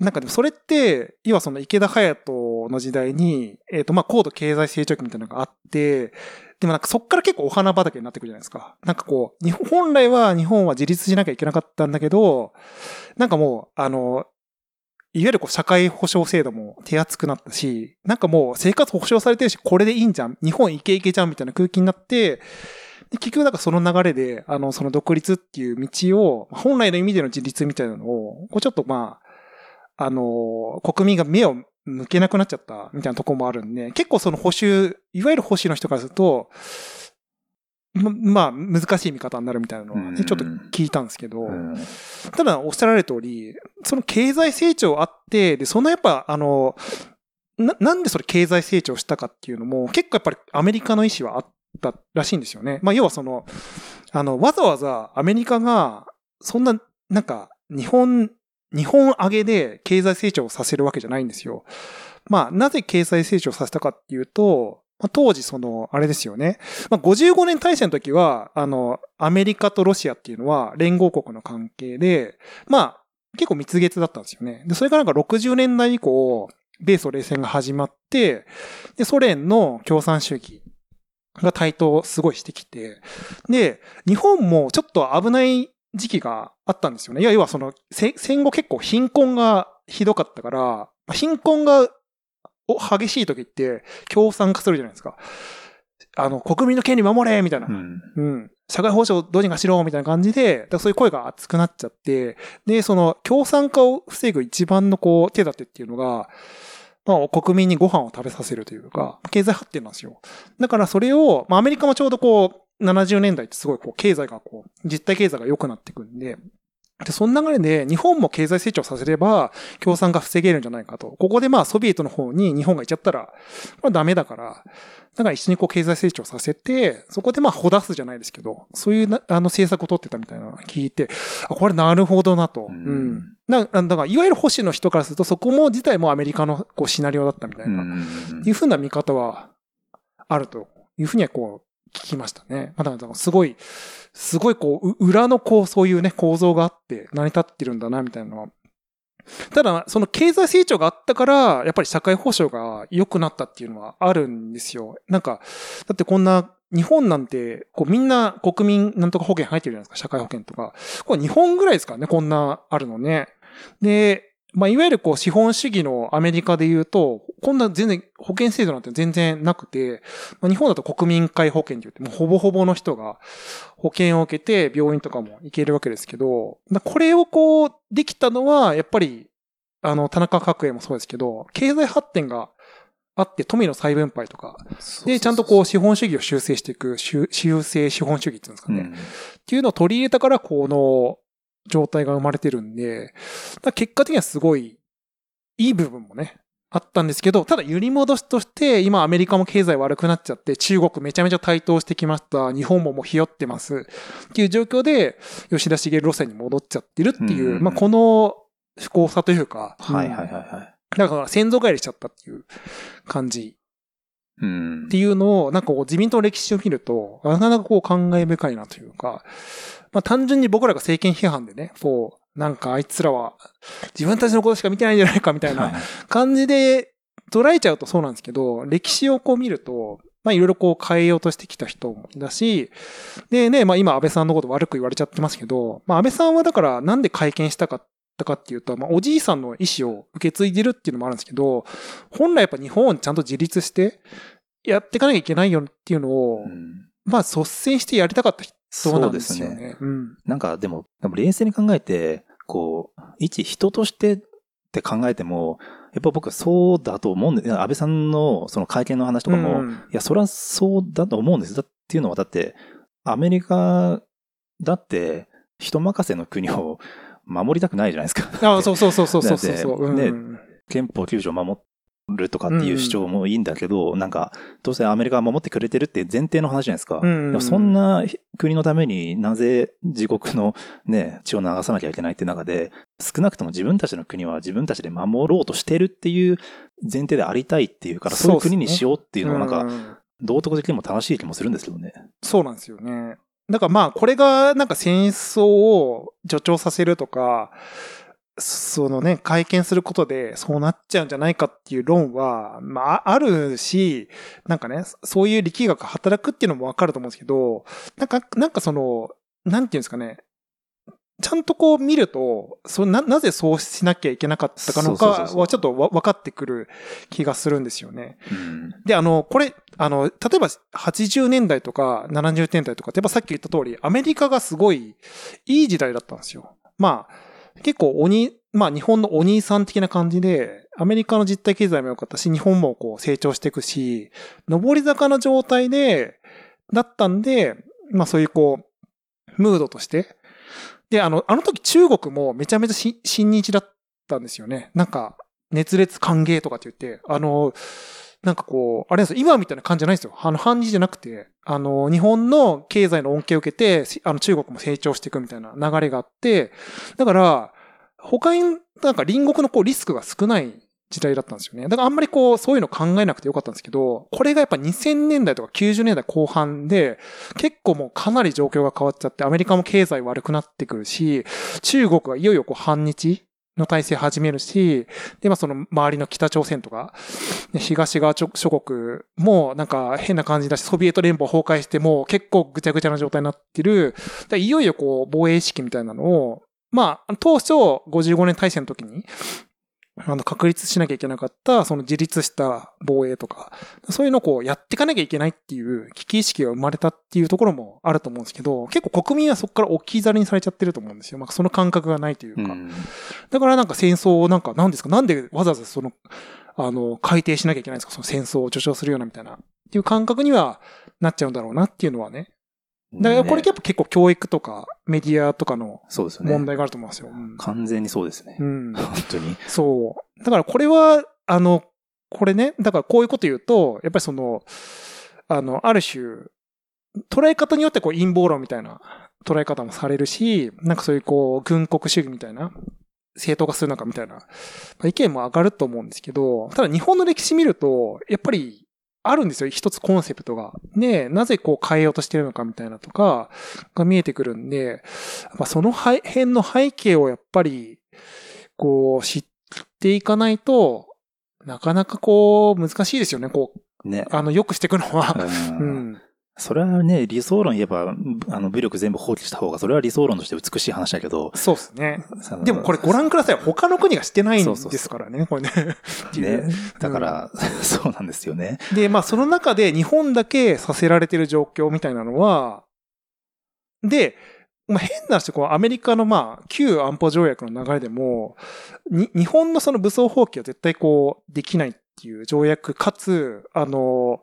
なんかでもそれって、要はその池田隼人の時代に、えっ、と、まあ、高度経済成長期みたいなのがあって、でもなんかそっから結構お花畑になってくるじゃないですか。なんかこう、日本、本来は日本は自立しなきゃいけなかったんだけど、なんかもう、あの、いわゆるこう社会保障制度も手厚くなったし、なんかもう生活保障されてるし、これでいいんじゃん。日本イケイケじゃんみたいな空気になって、で結局なんかその流れで、あの、その独立っていう道を、本来の意味での自立みたいなのを、こうちょっとまあ、あの、国民が目を向けなくなっちゃったみたいなところもあるんで、結構その保守、いわゆる保守の人からすると、ま、まあ、難しい見方になるみたいなのはね、うんちょっと聞いたんですけど、うんただ、おっしゃられる通り、その経済成長あって、で、そのやっぱ、あの、な、なんでそれ経済成長したかっていうのも、結構やっぱりアメリカの意思はあったらしいんですよね。まあ、要はその、あの、わざわざアメリカが、そんな、なんか、日本、日本上げで経済成長をさせるわけじゃないんですよ。まあ、なぜ経済成長させたかっていうと、まあ、当時その、あれですよね。まあ、55年大戦の時は、あの、アメリカとロシアっていうのは連合国の関係で、まあ、結構蜜月だったんですよね。で、それからなんか60年代以降、米ソ冷戦が始まって、で、ソ連の共産主義が台頭すごいしてきて、で、日本もちょっと危ない時期があったんですよね。いや、要はその、せ戦後結構貧困がひどかったから、貧困がお激しい時って共産化するじゃないですか。あの、国民の権利守れみたいな。うん。うん。社会保障どうにかしろみたいな感じで、だそういう声が熱くなっちゃって、で、その、共産化を防ぐ一番のこう、手立てっていうのが、まあ、国民にご飯を食べさせるというか、経済発展なんですよ。だからそれを、まあ、アメリカもちょうどこう、70年代ってすごいこう、経済がこう、実体経済が良くなっていくんで、で、その流れで日本も経済成長させれば共産が防げるんじゃないかと。ここでまあソビエトの方に日本が行っちゃったら、これはダメだから、だから一緒にこう経済成長させて、そこでまあほだすじゃないですけど、そういうなあの政策を取ってたみたいなのを聞いて、あ、これなるほどなと。ううんん。なだから、いわゆる保守の人からすると、そこも自体もアメリカのこうシナリオだったみたいな、いうふうな見方はあるというふうにはこう聞きましたね。まだからすごい、すごいこ、う裏のこう、そういうね、構造があって成り立ってるんだな、みたいなのは。ただ、その経済成長があったから、やっぱり社会保障が良くなったっていうのはあるんですよ。なんか、だってこんな、日本なんて、こうみんな国民なんとか保険入ってるじゃないですか、社会保険とか。これ日本ぐらいですからね、こんなあるのね。で、まあ、いわゆるこう資本主義のアメリカで言うと、こんな全然保険制度なんて全然なくて、まあ、日本だと国民皆保険って言って、もうほぼほぼの人が保険を受けて病院とかも行けるわけですけど、だこれをこうできたのは、やっぱり、あの、田中角栄もそうですけど、経済発展があって富の再分配とか、で、ちゃんとこう資本主義を修正していく、修修正資本主義っていうんですかね。うんっていうのを取り入れたから、この状態が生まれてるんで、結果的にはすごいいい部分もね、あったんですけど、ただ揺り戻しとして、今アメリカも経済悪くなっちゃって、中国めちゃめちゃ台頭してきました。日本ももうひよってます。っていう状況で、吉田茂路線に戻っちゃってるっていう、うんまあこの不幸さというか、はいはいはいうんはい。だから先祖返りしちゃったっていう感じうんっていうのを、なんかこう自民党の歴史を見ると、なかなかこう感慨深いなというか、まあ単純に僕らが政権批判でね、こう、なんかあいつらは自分たちのことしか見てないんじゃないかみたいはい。な感じで捉えちゃうとそうなんですけど、歴史をこう見ると、まあいろいろこう変えようとしてきた人もだし、でね、まあ今安倍さんのこと悪く言われちゃってますけど、まあ安倍さんはだからなんで会見したかったかっていうと、まあおじいさんの意思を受け継いでるっていうのもあるんですけど、本来やっぱ日本をちゃんと自立してやっていかなきゃいけないよっていうのを、うん。まあ率先してやりたかった人そうんですすよね。ね。うん。なんかでも、でも冷静に考えて、こう、一人としてって考えても、やっぱ僕はそうだと思うんで、安倍さんのその会見の話とかも、うんいや、それはそうだと思うんです。だっていうのは、だって、アメリカだって、人任せの国を守りたくないじゃないですか。ああ、そうそうそうそうそうそうそう。憲法9条を守るとかっていう主張もいいんだけど、なんか、どうせアメリカが守ってくれてるって前提の話じゃないですか。うんでもそんな国のためになぜ自国のね、血を流さなきゃいけないって中で、少なくとも自分たちの国は自分たちで守ろうとしてるっていう前提でありたいっていうから、そういう国にしようっていうのはなんか、うん道徳的にも正しい気もするんですけどね。そうなんですよね。だからまあ、これがなんか戦争を助長させるとか、そのね、会見することでそうなっちゃうんじゃないかっていう論は、まあ、あるし、なんかね、そういう力学が働くっていうのもわかると思うんですけど、なんか、なんかその、なんていうんですかね、ちゃんとこう見ると、そな、なぜそうしなきゃいけなかったかのかはちょっとわ分かってくる気がするんですよね。うん。で、あの、これ、あの、例えば80年代とか70年代とかって、やっぱさっき言った通り、アメリカがすごいいい時代だったんですよ。まあ、結構鬼、まあ日本のお兄さん的な感じで、アメリカの実体経済も良かったし、日本もこう成長していくし、上り坂の状態で、だったんで、まあそういうこう、ムードとして。で、あの、あの時中国もめちゃめちゃし親日だったんですよね。なんか、熱烈歓迎とかって言って、あの、なんかこう、あれですよ、今みたいな感じじゃないですよ。あの、反日じゃなくて、あの、日本の経済の恩恵を受けて、あの、中国も成長していくみたいな流れがあって、だから、他に、なんか隣国のこう、リスクが少ない時代だったんですよね。だからあんまりこう、そういうの考えなくてよかったんですけど、これがやっぱ2000年代とか90年代後半で、結構もうかなり状況が変わっちゃって、アメリカも経済悪くなってくるし、中国がいよいよこう、反日の体制始めるし、で、まあその周りの北朝鮮とか、東側諸国もなんか変な感じだし、ソビエト連邦崩壊しても結構ぐちゃぐちゃな状態になってる。いよいよこう防衛意識みたいなのを、まあ当初55年体制の時に、あの、確立しなきゃいけなかった、その自立した防衛とか、そういうのをこうやっていかなきゃいけないっていう危機意識が生まれたっていうところもあると思うんですけど、結構国民はそこから置き去りにされちゃってると思うんですよ。まあ、その感覚がないというか。うんだからなんか戦争をなんか、なんですかなんでわざわざその、あの、改定しなきゃいけないんですか？その戦争を助長するようなみたいな、っていう感覚にはなっちゃうんだろうなっていうのはね。だからこれねやっぱ結構教育とかメディアとかの。問題があると思うんですよ。うん完全にそうですね。うん。本当に。そう。だからこれは、あの、これね、だからこういうこと言うと、やっぱりその、あの、ある種、捉え方によってこう陰謀論みたいな捉え方もされるし、なんかそういうこう、軍国主義みたいな、正当化するのかみたいな、まあ意見も上がると思うんですけど、ただ日本の歴史見ると、やっぱりあるんですよ。一つコンセプトが。ねなぜこう変えようとしてるのかみたいなとか、が見えてくるんで、まあ、その辺の背景をやっぱり、こう、知っていかないと、なかなかこう、難しいですよね。こう、ね。あの、良くしていくのは。ううんん。それはね、理想論言えば、あの、武力全部放棄した方が、それは理想論として美しい話だけど、そうですね。でもこれご覧ください。他の国がしてないんですからね、これね。ね。だから、そうなんですよね。で、まあその中で日本だけさせられてる状況みたいなのは、で、まあ、変な話、こうアメリカのまあ旧安保条約の流れでも、に日本のその武装放棄は絶対こうできないっていう条約かつ、あの、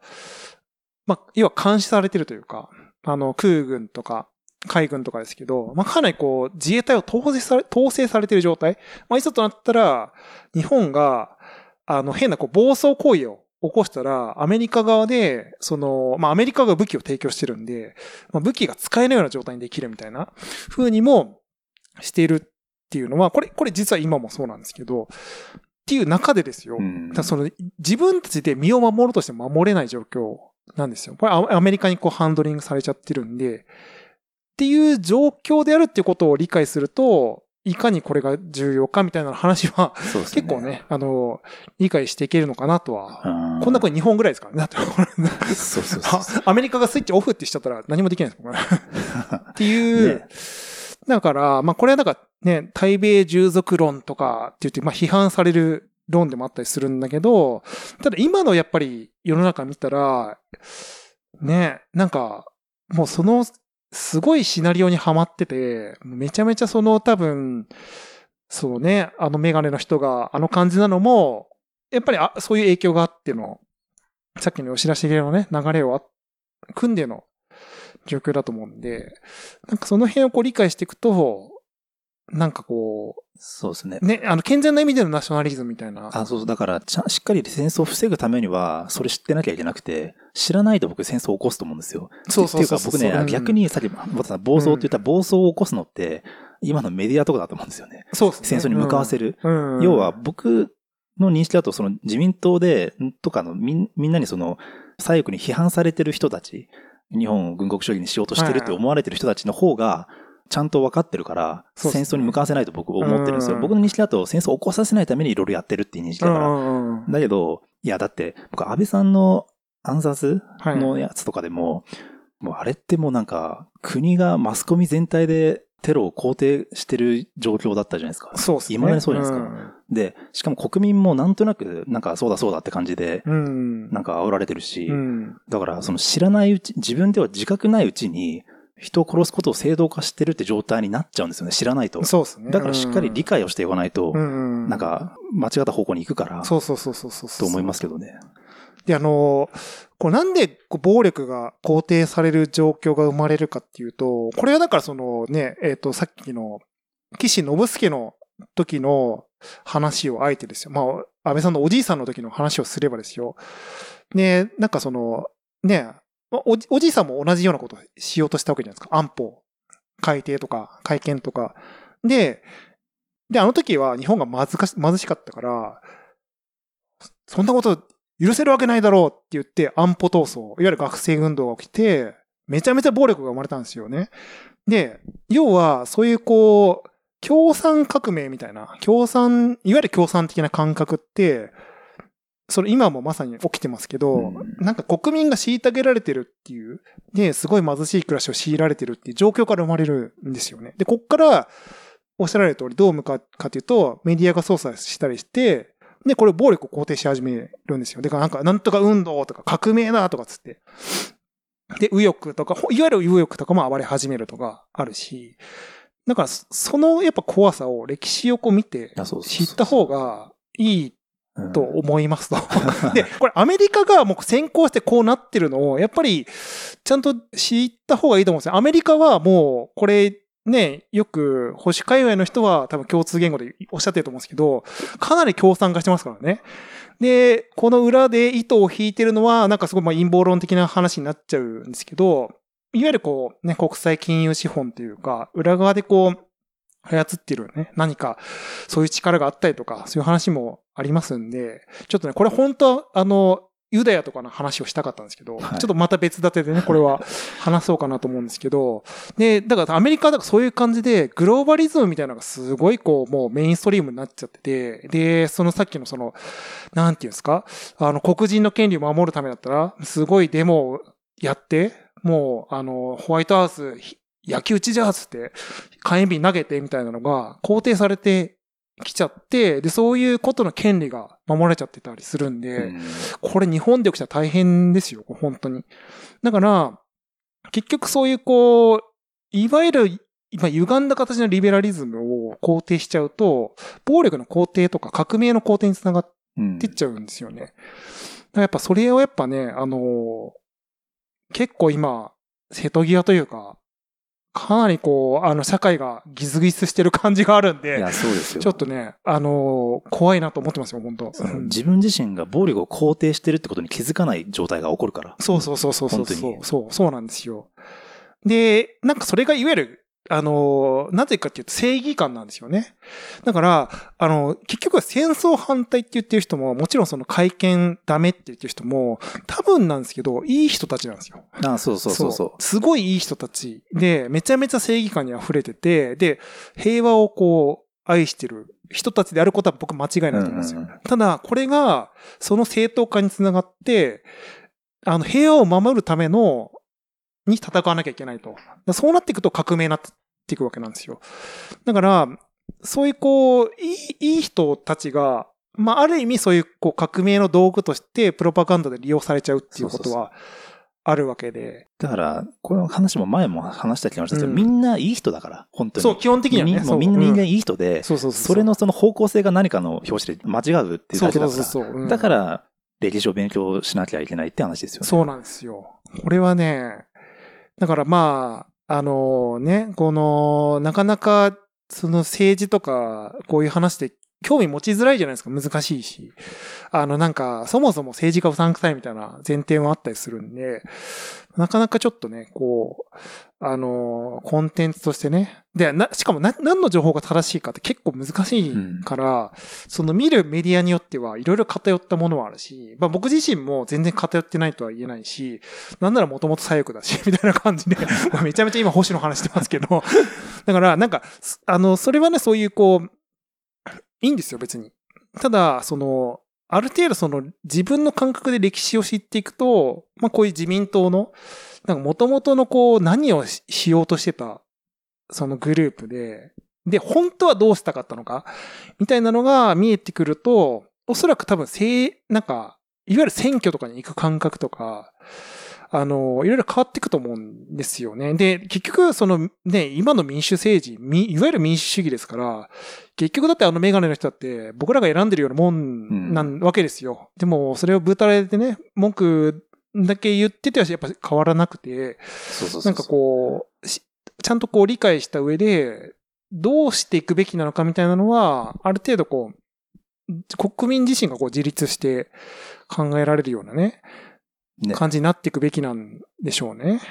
まあ、要は監視されてるというか、あの空軍とか海軍とかですけど、まあ、かなりこう自衛隊を統制され、統制されてる状態。まあ、いざとなったら、日本が、あの、変なこう暴走行為を起こしたら、アメリカ側で、その、まあ、アメリカが武器を提供してるんで、まあ、武器が使えないような状態にできるみたいな風にもしているっていうのは、これ、これ実は今もそうなんですけど、っていう中でですよ。うんその、自分たちで身を守ろうとして守れない状況なんですよ。これアアメリカにこうハンドリングされちゃってるんで、っていう状況であるっていうことを理解すると、いかにこれが重要かみたいな話は、ね。結構ね、あの、理解していけるのかなとは。うん。こんな国日本ぐらいですからね。だって、そうそうそう。あアメリカがスイッチオフってしちゃったら何もできないですもんね。っていう、ねだから、まあこれはなんかね、対米従属論とかって言って、まあ批判される論でもあったりするんだけど、ただ今のやっぱり世の中見たら、ね、なんか、もうその、すごいシナリオにはまってて、めちゃめちゃその多分、そうね、あのメガネの人があの感じなのも、やっぱりあそういう影響があっての、さっきの吉田茂のね、流れを組んでの状況だと思うんで、なんかその辺をこう理解していくと、なんかこそうですねう、。ね、あの健全な意味でのナショナリズムみたいな。あ、そうそう。だから、ちゃん、しっかり戦争を防ぐためには、それ知ってなきゃいけなくて、知らないと僕戦争を起こすと思うんですよ。そうそうそうっていうか僕ね、うん逆にさっき、ボタさん暴走って言ったら暴走を起こすのって、今のメディアとかだと思うんですよね。そうですね。戦争に向かわせる。うん、うん要は、僕の認識だと、その自民党で、んとかのみんみんなにその、左翼に批判されてる人たち、日本を軍国主義にしようとしてるって思われてる人たちの方が、ちゃんと分かってるから、戦争に向かわせないと僕思ってるんですよ。うん僕の認識だと戦争を起こさせないためにいろいろやってるっていう認識だから。だけど、いや、だって、僕、安倍さんの暗殺はいのやつとかでも、もうあれってもうなんか、国がマスコミ全体でテロを肯定してる状況だったじゃないですか。そうですね。未だにそうじゃないですかで、しかも国民もなんとなく、なんかそうだそうだって感じで。なんか煽られてるし、うん。だからその知らないうち、自分では自覚ないうちに、人を殺すことを正当化してるって状態になっちゃうんですよね、知らないと。そうですね。だからしっかり理解をしていかないと。なん、か間違った方向に行くから、そうそうそうそうそう。と思いますけどね。で、あの、こうなんでこう暴力が肯定される状況が生まれるかっていうと、これはだからそのね、えっ、と、さっきの岸信介の時の話をあえてですよ。まあ、安倍さんのおじいさんの時の話をすればですよ。ね、なんかその、ね、おじおじいさんも同じようなことをしようとしたわけじゃないですか。安保、改定とか、会見とか。で、で、あの時は日本がまずかし貧しかったから、そんなこと許せるわけないだろうって言って安保闘争、いわゆる学生運動が起きて、めちゃめちゃ暴力が生まれたんですよね。で、要は、そういうこう、共産革命みたいな、共産、いわゆる共産的な感覚って、それ今もまさに起きてますけど、うんなんか国民が虐げられてるっていう、で、すごい貧しい暮らしを強いられてるっていう状況から生まれるんですよね。で、こっから、おっしゃられる通りどう向かうかというと、メディアが操作したりして、で、これ暴力を肯定し始めるんですよ。だからなんか、なんとか運動とか革命だとかつって。で、右翼とか、ほいわゆる右翼とかも暴れ始めるとかあるし、だから、そそのやっぱ怖さを歴史をこう見て知った方がいいうんと思いますと。で、これアメリカがもう先行してこうなってるのを、やっぱりちゃんと知った方がいいと思うんですよ。アメリカはもうこれね、よく保守界隈の人は多分共通言語でおっしゃってると思うんですけど、かなり共産化してますからね。で、この裏で糸を引いてるのは、なんかすごいまあ陰謀論的な話になっちゃうんですけど、いわゆるこうね、国際金融資本というか、裏側でこう、操ってるね、何か、そういう力があったりとか、そういう話もありますんで、ちょっとね、これ本当は、あの、ユダヤとかの話をしたかったんですけど、はい。ちょっとまた別立てでね、これは 話そうかなと思うんですけど、で、だからアメリカだからそういう感じで、グローバリズムみたいなのがすごいこう、もうメインストリームになっちゃってて、で、そのさっきのその、なんていうんですか、あの、黒人の権利を守るためだったら、すごいデモをやって、もう、あの、ホワイトハウス、ひ野球打ちじゃーつって、火炎瓶投げてみたいなのが肯定されてきちゃって、で、そういうことの権利が守られちゃってたりするんで、うんこれ日本で起きたら大変ですよ、本当に。だから、結局そういうこう、いわゆる、今歪んだ形のリベラリズムを肯定しちゃうと、暴力の肯定とか革命の肯定につながっうんてっちゃうんですよね。だからやっぱそれをやっぱね、あの結構今、瀬戸際というか、かなりこう、あの、社会がギスギスしてる感じがあるんで、いや、そうですよ。ちょっとね、あの怖いなと思ってますよ、本当うん自分自身が暴力を肯定してるってことに気づかない状態が起こるから。そうそうそうそうそうそう、そうなんですよ。で、なんかそれがいわゆる、あの、なぜかっていうと正義感なんですよね。だから、あの、結局は戦争反対って言ってる人も、もちろんその会見ダメって言ってる人も、多分なんですけど、いい人たちなんですよ。ああそうそうそうそう。すごいいい人たちで、めちゃめちゃ正義感に溢れてて、で、平和をこう、愛してる人たちであることは僕間違いないと思うんですよ。うんうんうんただ、これが、その正当化につながって、あの、平和を守るための、に戦わなきゃいけないと。そうなっていくと革命になっていくわけなんですよ。だから、そういうこう、いい、いい人たちが、まあ、ある意味そういうこう革命の道具としてプロパガンダで利用されちゃうっていうことそうそうはあるわけで。だから、この話も前も話した気がしたけど、うんみんないい人だから、本当に。そう、基本的にはね。みんもうみんな人間いい人で、そうそうそう。それのその方向性が何かの表紙で間違うっていうそうそうだけだから。そうそう、うんだから、歴史を勉強しなきゃいけないって話ですよね。そうなんですよ。これはね、だからまあ、あのね、この、なかなか、その政治とか、こういう話で興味持ちづらいじゃないですか、難しいし。あの、なんか、そもそも政治家うさんくさいみたいな前提もあったりするんで、なかなかちょっとね、こう、あの、コンテンツとしてね。で、な、しかもな、何の情報が正しいかって結構難しいから、その見るメディアによってはいろいろ偏ったものはあるし、まあ僕自身も全然偏ってないとは言えないし、なんならもともと左翼だし、みたいな感じで、めちゃめちゃ今星の話してますけど、だからなんか、あの、それはね、そういうこう、いいんですよ、別に。ただ、その、ある程度その自分の感覚で歴史を知っていくと、まあこういう自民党の、なんか元々のこう何をしようとしてた、そのグループで、で、本当はどうしたかったのか、みたいなのが見えてくると、おそらく多分、せなんか、いわゆる選挙とかに行く感覚とか、あの、いろいろ変わっていくと思うんですよね。で、結局、そのね、今の民主政治、みいわゆる民主主義ですから、結局だってあのメガネの人だって僕らが選んでるようなもんなわけですよ。でも、それをぶたれてね、文句だけ言っててはやっぱ変わらなくて、なんかこう、しちゃんとこう理解した上で、どうしていくべきなのかみたいなのは、ある程度こう、国民自身がこう自立して考えられるようなね、ね感じになっていくべきなんでしょうね。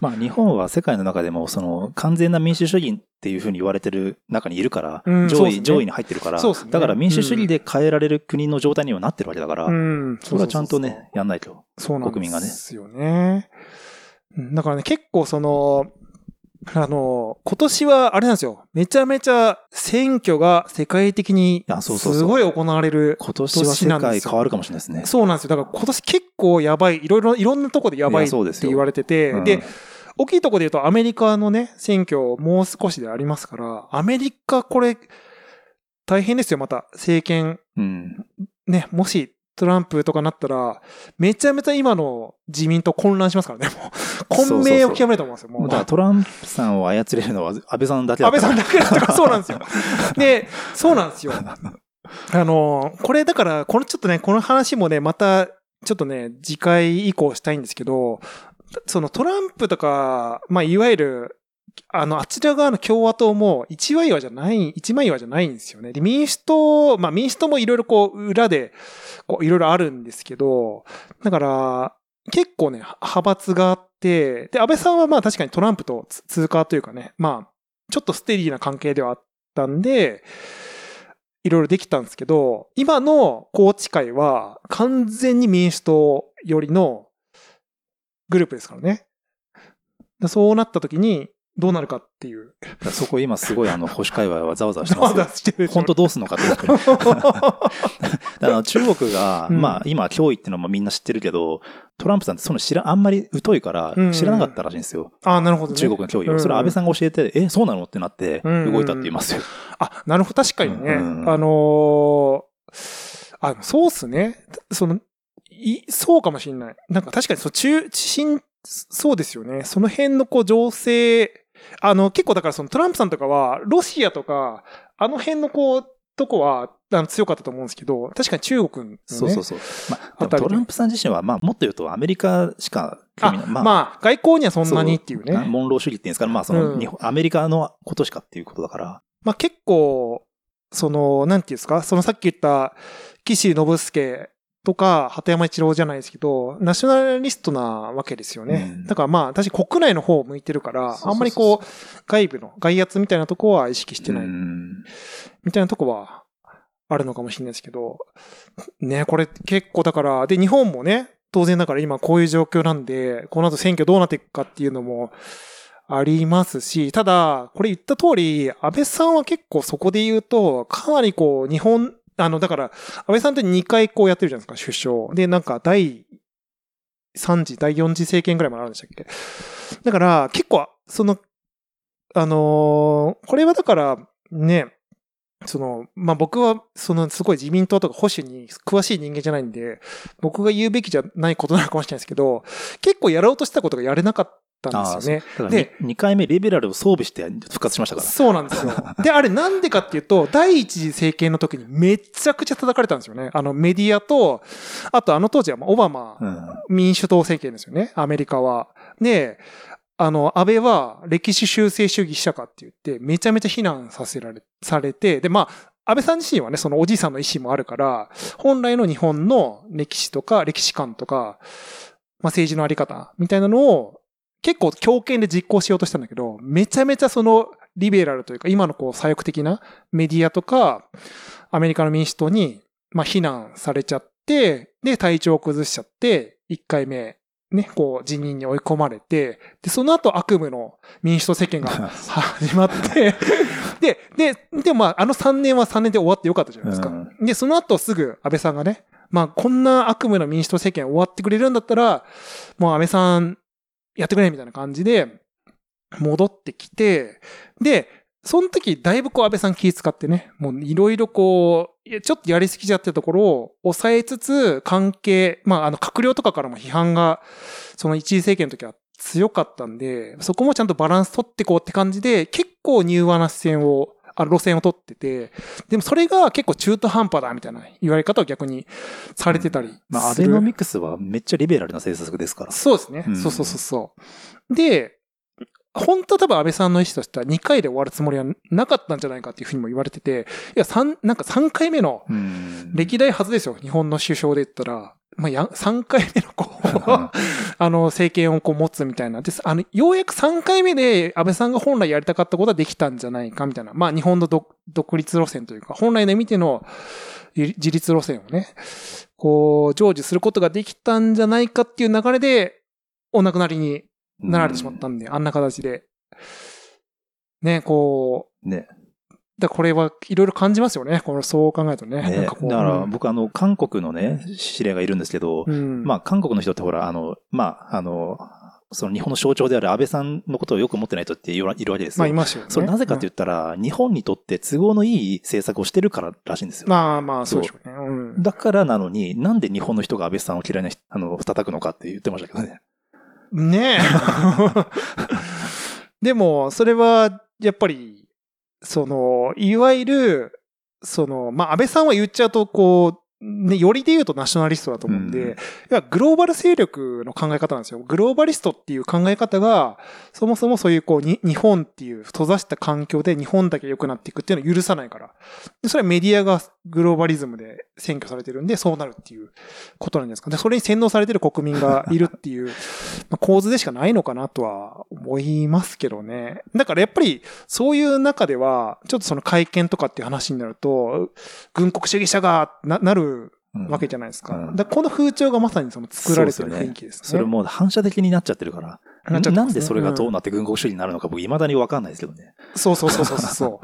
まあ日本は世界の中でもその完全な民主主義っていうふうに言われてる中にいるから、上位、うんそうですね上位に入ってるから、ねだから民主主義で変えられる国の状態にはなってるわけだから、うん。それはちゃんとね、やんないと。そうなん国民がねですよね。うんだからね、結構その、あの、今年はあれなんですよ。めちゃめちゃ選挙が世界的にすごい行われる今年は世界変わるかもしれないですね。そうなんですよ。だから今年結構やばい、いろいろ、いろんなとこでやばいって言われてて、うんで、大きいところで言うとアメリカのね、選挙もう少しでありますから、アメリカこれ、大変ですよ、また。政権、うん。ね、もしトランプとかなったら、めちゃめちゃ今の自民党混乱しますからね、もう。混迷を極めると思うんですよ、もう。だからトランプさんを操れるのは安倍さんだけだ安倍さんだけだった そうなんですよ。で、そうなんですよ。あの、これだから、このちょっとね、この話もね、また、ちょっとね、次回以降したいんですけど、そのトランプとか、まあ、いわゆる、あの、あちら側の共和党も一枚岩じゃない、一枚岩じゃないんですよね。で、民主党、まあ民主党もいろいろこう、裏で、こう、いろいろあるんですけど、だから、結構ね、派閥があって、で、安倍さんはまあ確かにトランプと通過というかね、まあ、ちょっとステディな関係ではあったんで、いろいろできたんですけど、今の宏池会は完全に民主党寄りのグループですからね。そうなった時にどうなるかっていう。そこ今すごいあの、保守界隈はざわざわしてますよ 本当どうすんのかって。あの中国が、うんまあ今脅威っていうのもみんな知ってるけど、トランプさんってその知ら、あんまり疎いからうん知らなかったらしいんですよ。あなるほどね。中国の脅威を。うんそれは安倍さんが教えて、え、そうなのってなってうん動いたって言いますよ。あ、なるほど、確かにね。うんあのーあ、そうっすね。その、い、そうかもしれない。なんか確かにそう、中、新、そうですよね。その辺のこう情勢、あの、結構だからそのトランプさんとかは、ロシアとか、あの辺のこう、とこは、あの強かったと思うんですけど、確かに中国のね。そうそうそう。まあ、トランプさん自身は、まあ、もっと言うとアメリカしか興あ味ない。まあ、外交にはそんなにっていうね。モンロー主義っていうんですかまあ、その、うん日本アメリカのことしかっていうことだから。まあ結構、その、なんていうんですか、そのさっき言った、岸信介とか、鳩山一郎じゃないですけど、ナショナリストなわけですよね。うん。だからまあ、私国内の方を向いてるから、あんまりこう、外部の、外圧みたいなとこは意識してない、うん。みたいなとこは、あるのかもしれないですけど、ね、これ結構だから、で、日本もね、当然だから今こういう状況なんで、この後選挙どうなっていくかっていうのもありますし、ただ、これ言った通り、安倍さんは結構そこで言うと、かなりこう、日本、あの、だから、安倍さんって2回こうやってるじゃないですか、首相。で、なんか、第3次、第4次政権ぐらいまであるんでしたっけだから、結構、その、あのーこれはだから、ね、その、まあ、僕は、その、すごい自民党とか保守に詳しい人間じゃないんで、僕が言うべきじゃないことなのかもしれないですけど、結構やろうとしたことがやれなかったたんですよね。で2回目リベラルを装備して復活しましたから。そうなんですよ。で、あれなんでかっていうと、第一次政権の時にめちゃくちゃ叩かれたんですよね。あのメディアと、あとあの当時はまあオバマうん。民主党政権ですよね、アメリカは。で、あの、安倍は歴史修正主義者かって言って、めちゃめちゃ非難させられ、されて、で、まあ、安倍さん自身はね、そのおじいさんの意思もあるから、本来の日本の歴史とか、歴史観とか、まあ政治のあり方みたいなのを、結構強権で実行しようとしたんだけど、めちゃめちゃそのリベラルというか、今のこう左翼的なメディアとか、アメリカの民主党に、まあ非難されちゃって、で、体調を崩しちゃって、1回目、ね、こう辞任に追い込まれて、で、その後悪夢の民主党政権が 始まって、で、で、で、まあ、あの3年は3年で終わってよかったじゃないですか。うんで、その後すぐ安倍さんがね、まあ、こんな悪夢の民主党政権終わってくれるんだったら、もう安倍さんやってくれみたいな感じで、戻ってきて、で、その時、だいぶこう安倍さん気使ってね、もういろいろこう、ちょっとやりすぎちゃってるところを抑えつつ、関係、まあ、あの、閣僚とかからも批判が、その一次政権の時は強かったんで、そこもちゃんとバランス取ってこうって感じで、結構柔和な視線を、路線を取ってて、でもそれが結構中途半端だみたいな言われ方を逆にされてたりする。まあ、アベノミクスはめっちゃリベラルな政策ですから。そうですね。うんそうそうそうそう。で、本当は多分安倍さんの意思としては2回で終わるつもりはなかったんじゃないかっていうふうにも言われてて、いや、三なんか3回目のうん。歴代初ですよ。日本の首相で言ったら。まあ、や、3回目のこう、あの、政権をこう持つみたいな。です。あの、ようやく3回目で安倍さんが本来やりたかったことはできたんじゃないかみたいな。まあ、日本の独独立路線というか、本来の意味での自自立路線をね、こう、成就することができたんじゃないかっていう流れで、お亡くなりになられてしまったんで、あんな形で。ね、こう、ね。だこれはいろいろ感じますよね。これそう考えるとね。ねかだからうん僕あの、韓国のね、知り合いがいるんですけど、うん。まあ、韓国の人ってほら、あの、まあ、あの、その日本の象徴である安倍さんのことをよく思ってない人っているわけですよ。まあいましたよね。それなぜかと言ったら、日本にとって都合のいい政策をしてるかららしいんですよ。まあまあ、そうでしょうね。うん。だからなのに、なんで日本の人が安倍さんを嫌いな人、あの、叩くのかって言ってましたけどね。ねえ。でも、それは、やっぱり、その、いわゆる、その、まあ、安倍さんは言っちゃうと、こう、ね、よりで言うとナショナリストだと思うんで、うんいや、グローバル勢力の考え方なんですよ。グローバリストっていう考え方が、そもそもそういうこう、に日本っていう閉ざした環境で日本だけ良くなっていくっていうのを許さないから。でそれはメディアがグローバリズムで占拠されてるんで、そうなるっていうことなんですか。で、それに洗脳されてる国民がいるっていう、まあ構図でしかないのかなとは思いますけどね。だからやっぱり、そういう中では、ちょっとその会見とかっていう話になると、軍国主義者がななるうんわけじゃないですか。うんだからこの風潮がまさにその作られてる雰囲気ですね。それもう反射的になっちゃってるから。なねなんでそれがどうなって軍国主義になるのか僕未だにわかんないですけどね。そうそうそうそうそ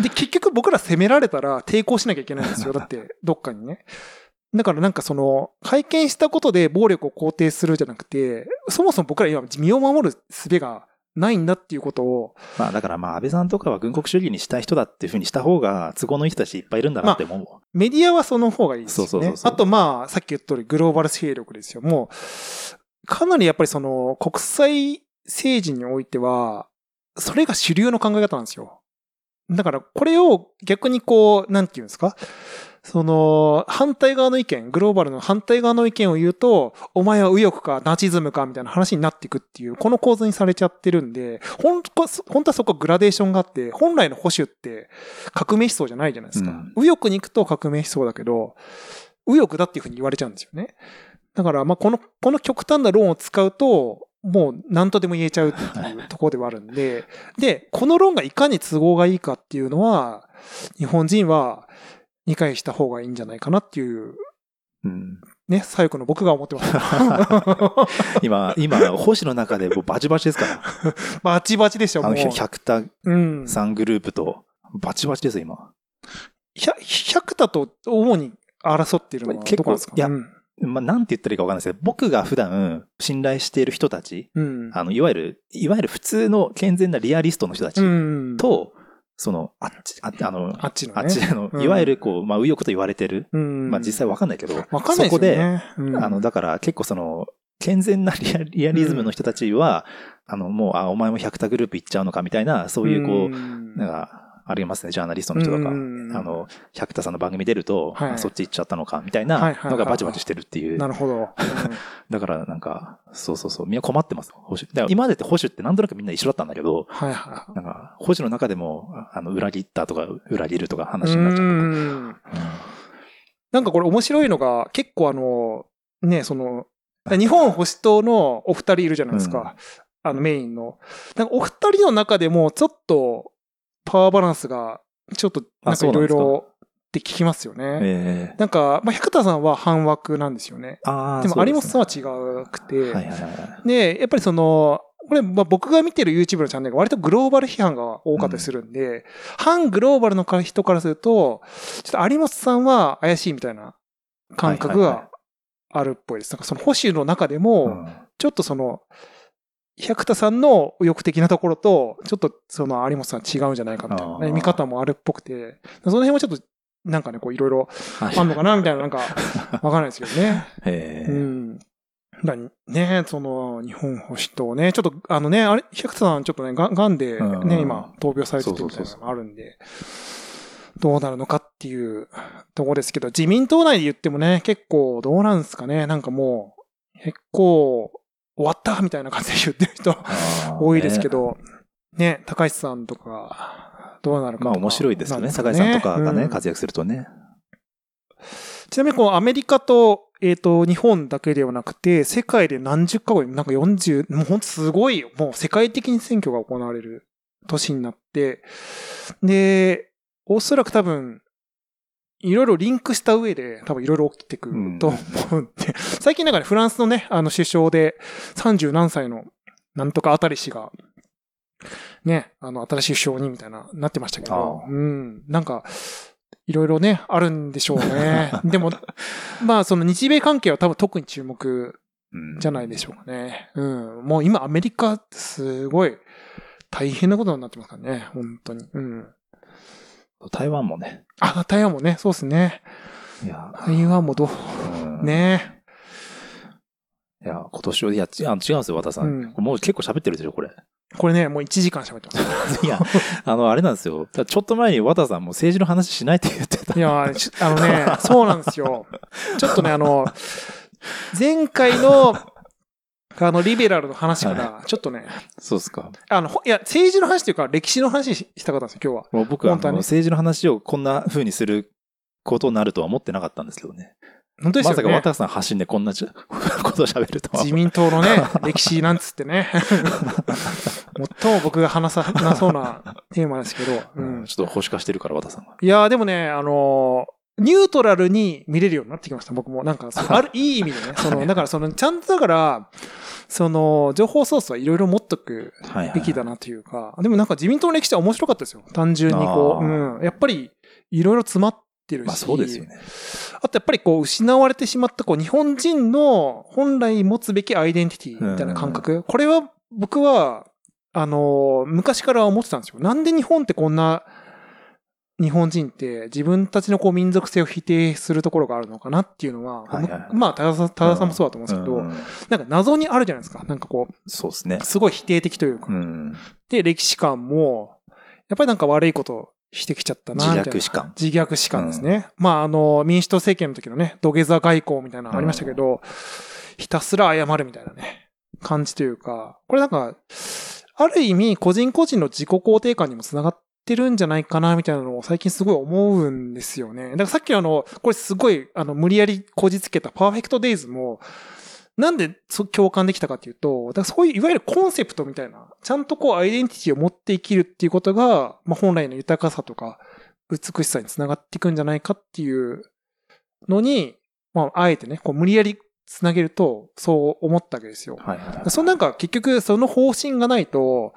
う。で、結局僕ら攻められたら抵抗しなきゃいけないんですよ。だって、どっかにね。だからなんかその、会見したことで暴力を肯定するじゃなくて、そもそも僕ら今身を守る術がないんだっていうことを、まあだからまあ安倍さんとかは軍国主義にしたい人だっていうふうにした方が都合のいい人たちいっぱいいるんだなって思う。メディアはその方がいいですよね。そうそうそうそうあとまあ、さっき言った通りグローバル勢力ですよ。もう、かなりやっぱりその、国際政治においては、それが主流の考え方なんですよ。だから、これを逆にこう、なんていうんですか？その、反対側の意見、グローバルの反対側の意見を言うと、お前は右翼かナチズムかみたいな話になっていくっていう、この構図にされちゃってるんで、本当は、本当はそこグラデーションがあって、本来の保守って革命思想じゃないじゃないですか。うん右翼に行くと革命思想だけど、右翼だっていうふうに言われちゃうんですよね。だから、まあ、この、この極端な論を使うと、もう何とでも言えちゃうっていうところではあるんで、で、この論がいかに都合がいいかっていうのは、日本人は理解した方がいいんじゃないかなっていう、うん、ね、左翼の僕が思ってます。今、今、星の中でもうバチバチですから。バチバチでしょ、あの、もう。百田うん。さんグループとバチバチですよ、今。百百田と主に争っているのは結構ですか？いやうん。まあ、なんて言ったらいいかわかんないですけど、僕が普段信頼している人たち、うん。あの、いわゆる、いわゆる普通の健全なリアリストの人たちうん、と、その、あっち、ああの、あっちのね。あっちの、うんいわゆるこう、まあ、右翼と言われてる。うん。まあ、実際わかんないけど、わかんないですよね。うんあの、だから結構その、健全なリアリアリズムの人たちは、あの、もう、あ、お前も百田グループ行っちゃうのかみたいな、そういうこう、んなんか、ありますね、ジャーナリストの人とか。あうんの、百田さんの番組出ると、はいあそっち行っちゃったのかみたいなのがバチバチしてるっていう。なるほど。だからなんか、そうそうそう、みんな困ってます。保守。だから今までって保守ってなんとなくみんな一緒だったんだけど、はいはなんか、保守の中でも、あの、裏切ったとか、裏切るとかい。話になっちゃった。うんなんかこれ面白いのが、結構あの、ね、その、日本保守党のお二人いるじゃないですか。あのメインの。なんかお二人の中でもちょっとパワーバランスがちょっとなんかいろいろって聞きますよね。ええなんか、まあ、百田さんは半枠なんですよね。ああ、でも有本さんはは違くて、はいはいはい。で、やっぱりその、これ、まあ、僕が見てる YouTube のチャンネルが割とグローバル批判が多かったりするんで、反グローバルの人からすると、ちょっと有本さんは怪しいみたいな感覚があるっぽいです。なんかその保守の中でも、ちょっとその、百田さんの右翼的なところと、ちょっとその有本さん違うんじゃないかみたいな、ね、見方もあるっぽくて、その辺はちょっと、なんかね、こういろいろはい。あんのかなみたいな、なんか、わかんないですけどね。ええうん。だね、その、日本保守党ね、ちょっと、あのね、あれ、百田さんちょっとね、ががんでうん。ね、今、闘病されててみたいなのがあるんで、どうなるのかっていうとこですけど、自民党内で言ってもね、結構どうなんですかね、なんかもう、結構、終わった？みたいな感じで言ってる人多いですけねど、ね、高橋さんとか、どうなるかまあ面白いですよね。高橋さんとかがね、うん活躍するとね。ちなみにこうアメリカと、えっ、と、日本だけではなくて、世界で何十カ国、なんか40、もうほんとすごいよ。もう世界的に選挙が行われる年になって、で、おそらく多分、いろいろリンクした上で、多分いろいろ起きてくると思うんで、最近なんかね、フランスのね、あの首相で30何歳のなんとかあたり氏が、ね、あの、新しい首相にみたいな、なってましたけど、うん、なんか、いろいろね、あるんでしょうね。でも、まあ、その日米関係は多分特に注目うんじゃないでしょうかね。うん。もう今アメリカすごい大変なことになってますからね。本当に。うん。台湾もね。あ、台湾もね、そうですね。いや、台湾もどう？ねいや、今年は、いや、違う違うんですよ、和田さん。うんもう結構喋ってるでしょ、これ。これね、もう1時間喋ってます。いや、あの、あれなんですよ。ちょっと前に和田さんも政治の話しないって言ってた。いや、ちあのね、そうなんですよ。ちょっとね、あの、前回の、あの、リベラルの話から、ちょっとね、そうですか。あの、ほいや、政治の話というか、歴史の話ししたかったんですよ、今日は。もう僕は、政治の話をこんな風にすることになるとは思ってなかったんですけどね。本当ですよね。まさか和田さん発信でこんな ことを喋るとは。自民党のね、歴史なんつってね。最 も僕が話さなそうなテーマですけど。う うんん、ちょっと保守化してるから、和田さんが。いやーでもね、あのーニュートラルに見れるようになってきました、僕も。なんか、ある、いい意味でね。その、だから、その、ちゃんとだから、その、情報ソースはいろいろ持っとくはいはい。べきだなというか、でもなんか自民党の歴史は面白かったですよ。単純にこう。うん。やっぱり、いろいろ詰まってるし。まあそうですよね。あとやっぱりこう失われてしまったこう日本人の本来持つべきアイデンティティみたいな感覚。これは僕は、あの、昔から思ってたんですよ。なんで日本ってこんな日本人って自分たちのこう民族性を否定するところがあるのかなっていうのは、はいはいはいまあ、多田さん多田さんもそうだと思うんですけど、うんなんか謎にあるじゃないですか。なんかこそうですねう、。すごい否定的というか。うん。で、歴史観も、やっぱりなんか悪いことしてきちゃったな、みたいな。自虐史観自虐史観ですね。まあ、あの、民主党政権の時のね、土下座外交みたいなのありましたけど、ひたすら謝るみたいなね、感じというか、これなんか、ある意味、個人個人の自己肯定感にもつながってるんじゃないかな、みたいなのを最近すごい思うんですよね。だからさっきのあの、これすごい、あの、無理やりこじつけたパーフェクトデイズも、なんでそ共感できたかっていうと、だからそういういわゆるコンセプトみたいな、ちゃんとこうアイデンティティを持って生きるっていうことが、まあ本来の豊かさとか美しさにつながっていくんじゃないかっていうのに、まああえてね、こう無理やりつなげると、そう思ったわけですよ。はいはいはい。そのなんか結局その方針がないと、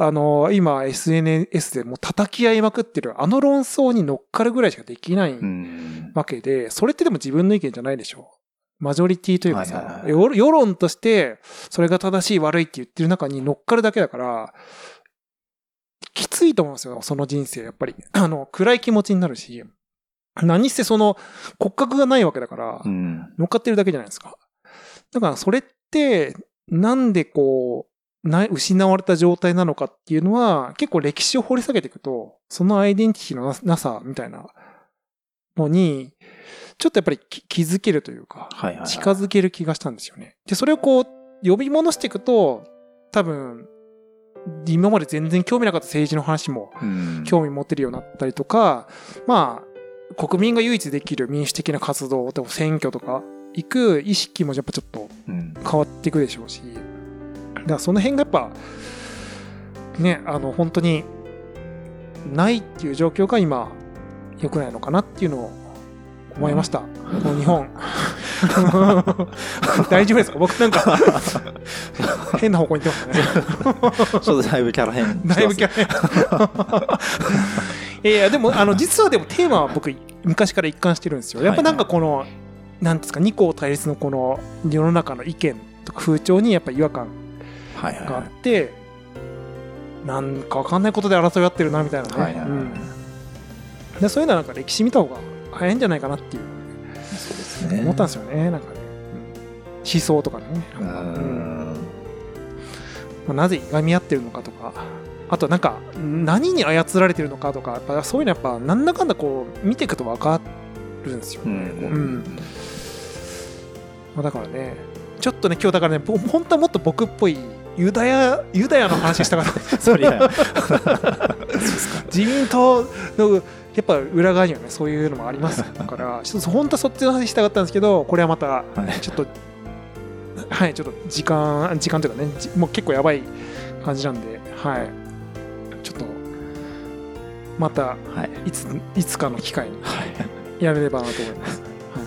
あの、今 SNS でもう叩き合いまくってるあの論争に乗っかるぐらいしかできないうん。わけで、それってでも自分の意見じゃないでしょ。マジョリティというかさ世世論としてそれが正しい悪いって言ってる中に乗っかるだけだから、きついと思うんですよ、その人生、やっぱり。あの、暗い気持ちになるし、何せその骨格がないわけだから、うん。乗っかってるだけじゃないですか。だからそれって、なんでこう、な失われた状態なのかっていうのは、結構歴史を掘り下げていくと、そのアイデンティティのななさみたいなのに、ちょっとやっぱり気気づけるというか、はいはいはい。近づける気がしたんですよね。で、それをこう、呼び戻していくと、多分、今まで全然興味なかった政治の話もうん興味持てるようになったりとか、まあ、国民が唯一できる民主的な活動、でも選挙とか行く意識もやっぱちょっとうん。変わっていくでしょうし、だからその辺がやっぱ、ね、あの、本当に、ないっていう状況が今、良くないのかなっていうのを思いました。この日本。大丈夫ですか？僕なんか、変な方向に行ってますね。ちょっとだいぶキャラ変。だいぶキャラいやいや、でも、あの、実はでもテーマは僕、昔から一貫してるんですよ。やっぱなんかこの、なんですか、二項対立のこの世の中の意見とか風潮にやっぱ違和感があはいはいはって、なんかわかんないことで争い合ってるな、みたいなね。い。はいはいはいうんでそういうのはなんか歴史見た方が早いんじゃないかなっていう、そうですね。思ったんですよね、なんかね。うん思想とかね。うなん。まあなぜいがみ合ってるのかとか、あとなんか何に操られてるのかとか、やっぱそういうのやっぱなんだかんだこう見ていくと分かるんですようね。うんん。まあ、だからね、ちょっとね、今日だからね、ぼ本当はもっと僕っぽいユダヤ、ユダヤの話したかった。そりゃ。自民党のやっぱ裏側にはね、そういうのもありますから、ちょっと本当はそっちの話したかったんですけど、これはまたはいちょっと、はい、ちょっと時間、時間というかね、じもう結構やばい感じなんで、はい。ちょっと、またはい。いつ、いつかの機会にはい。やれればなと思います。は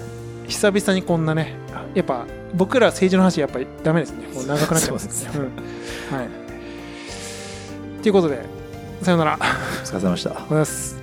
い、久々にこんなね、やっぱ僕ら政治の話やっぱりダメですね。もう長くなっちゃいますね。そううんはい。ということで、さようなら。お疲れ様でした。おはようございます。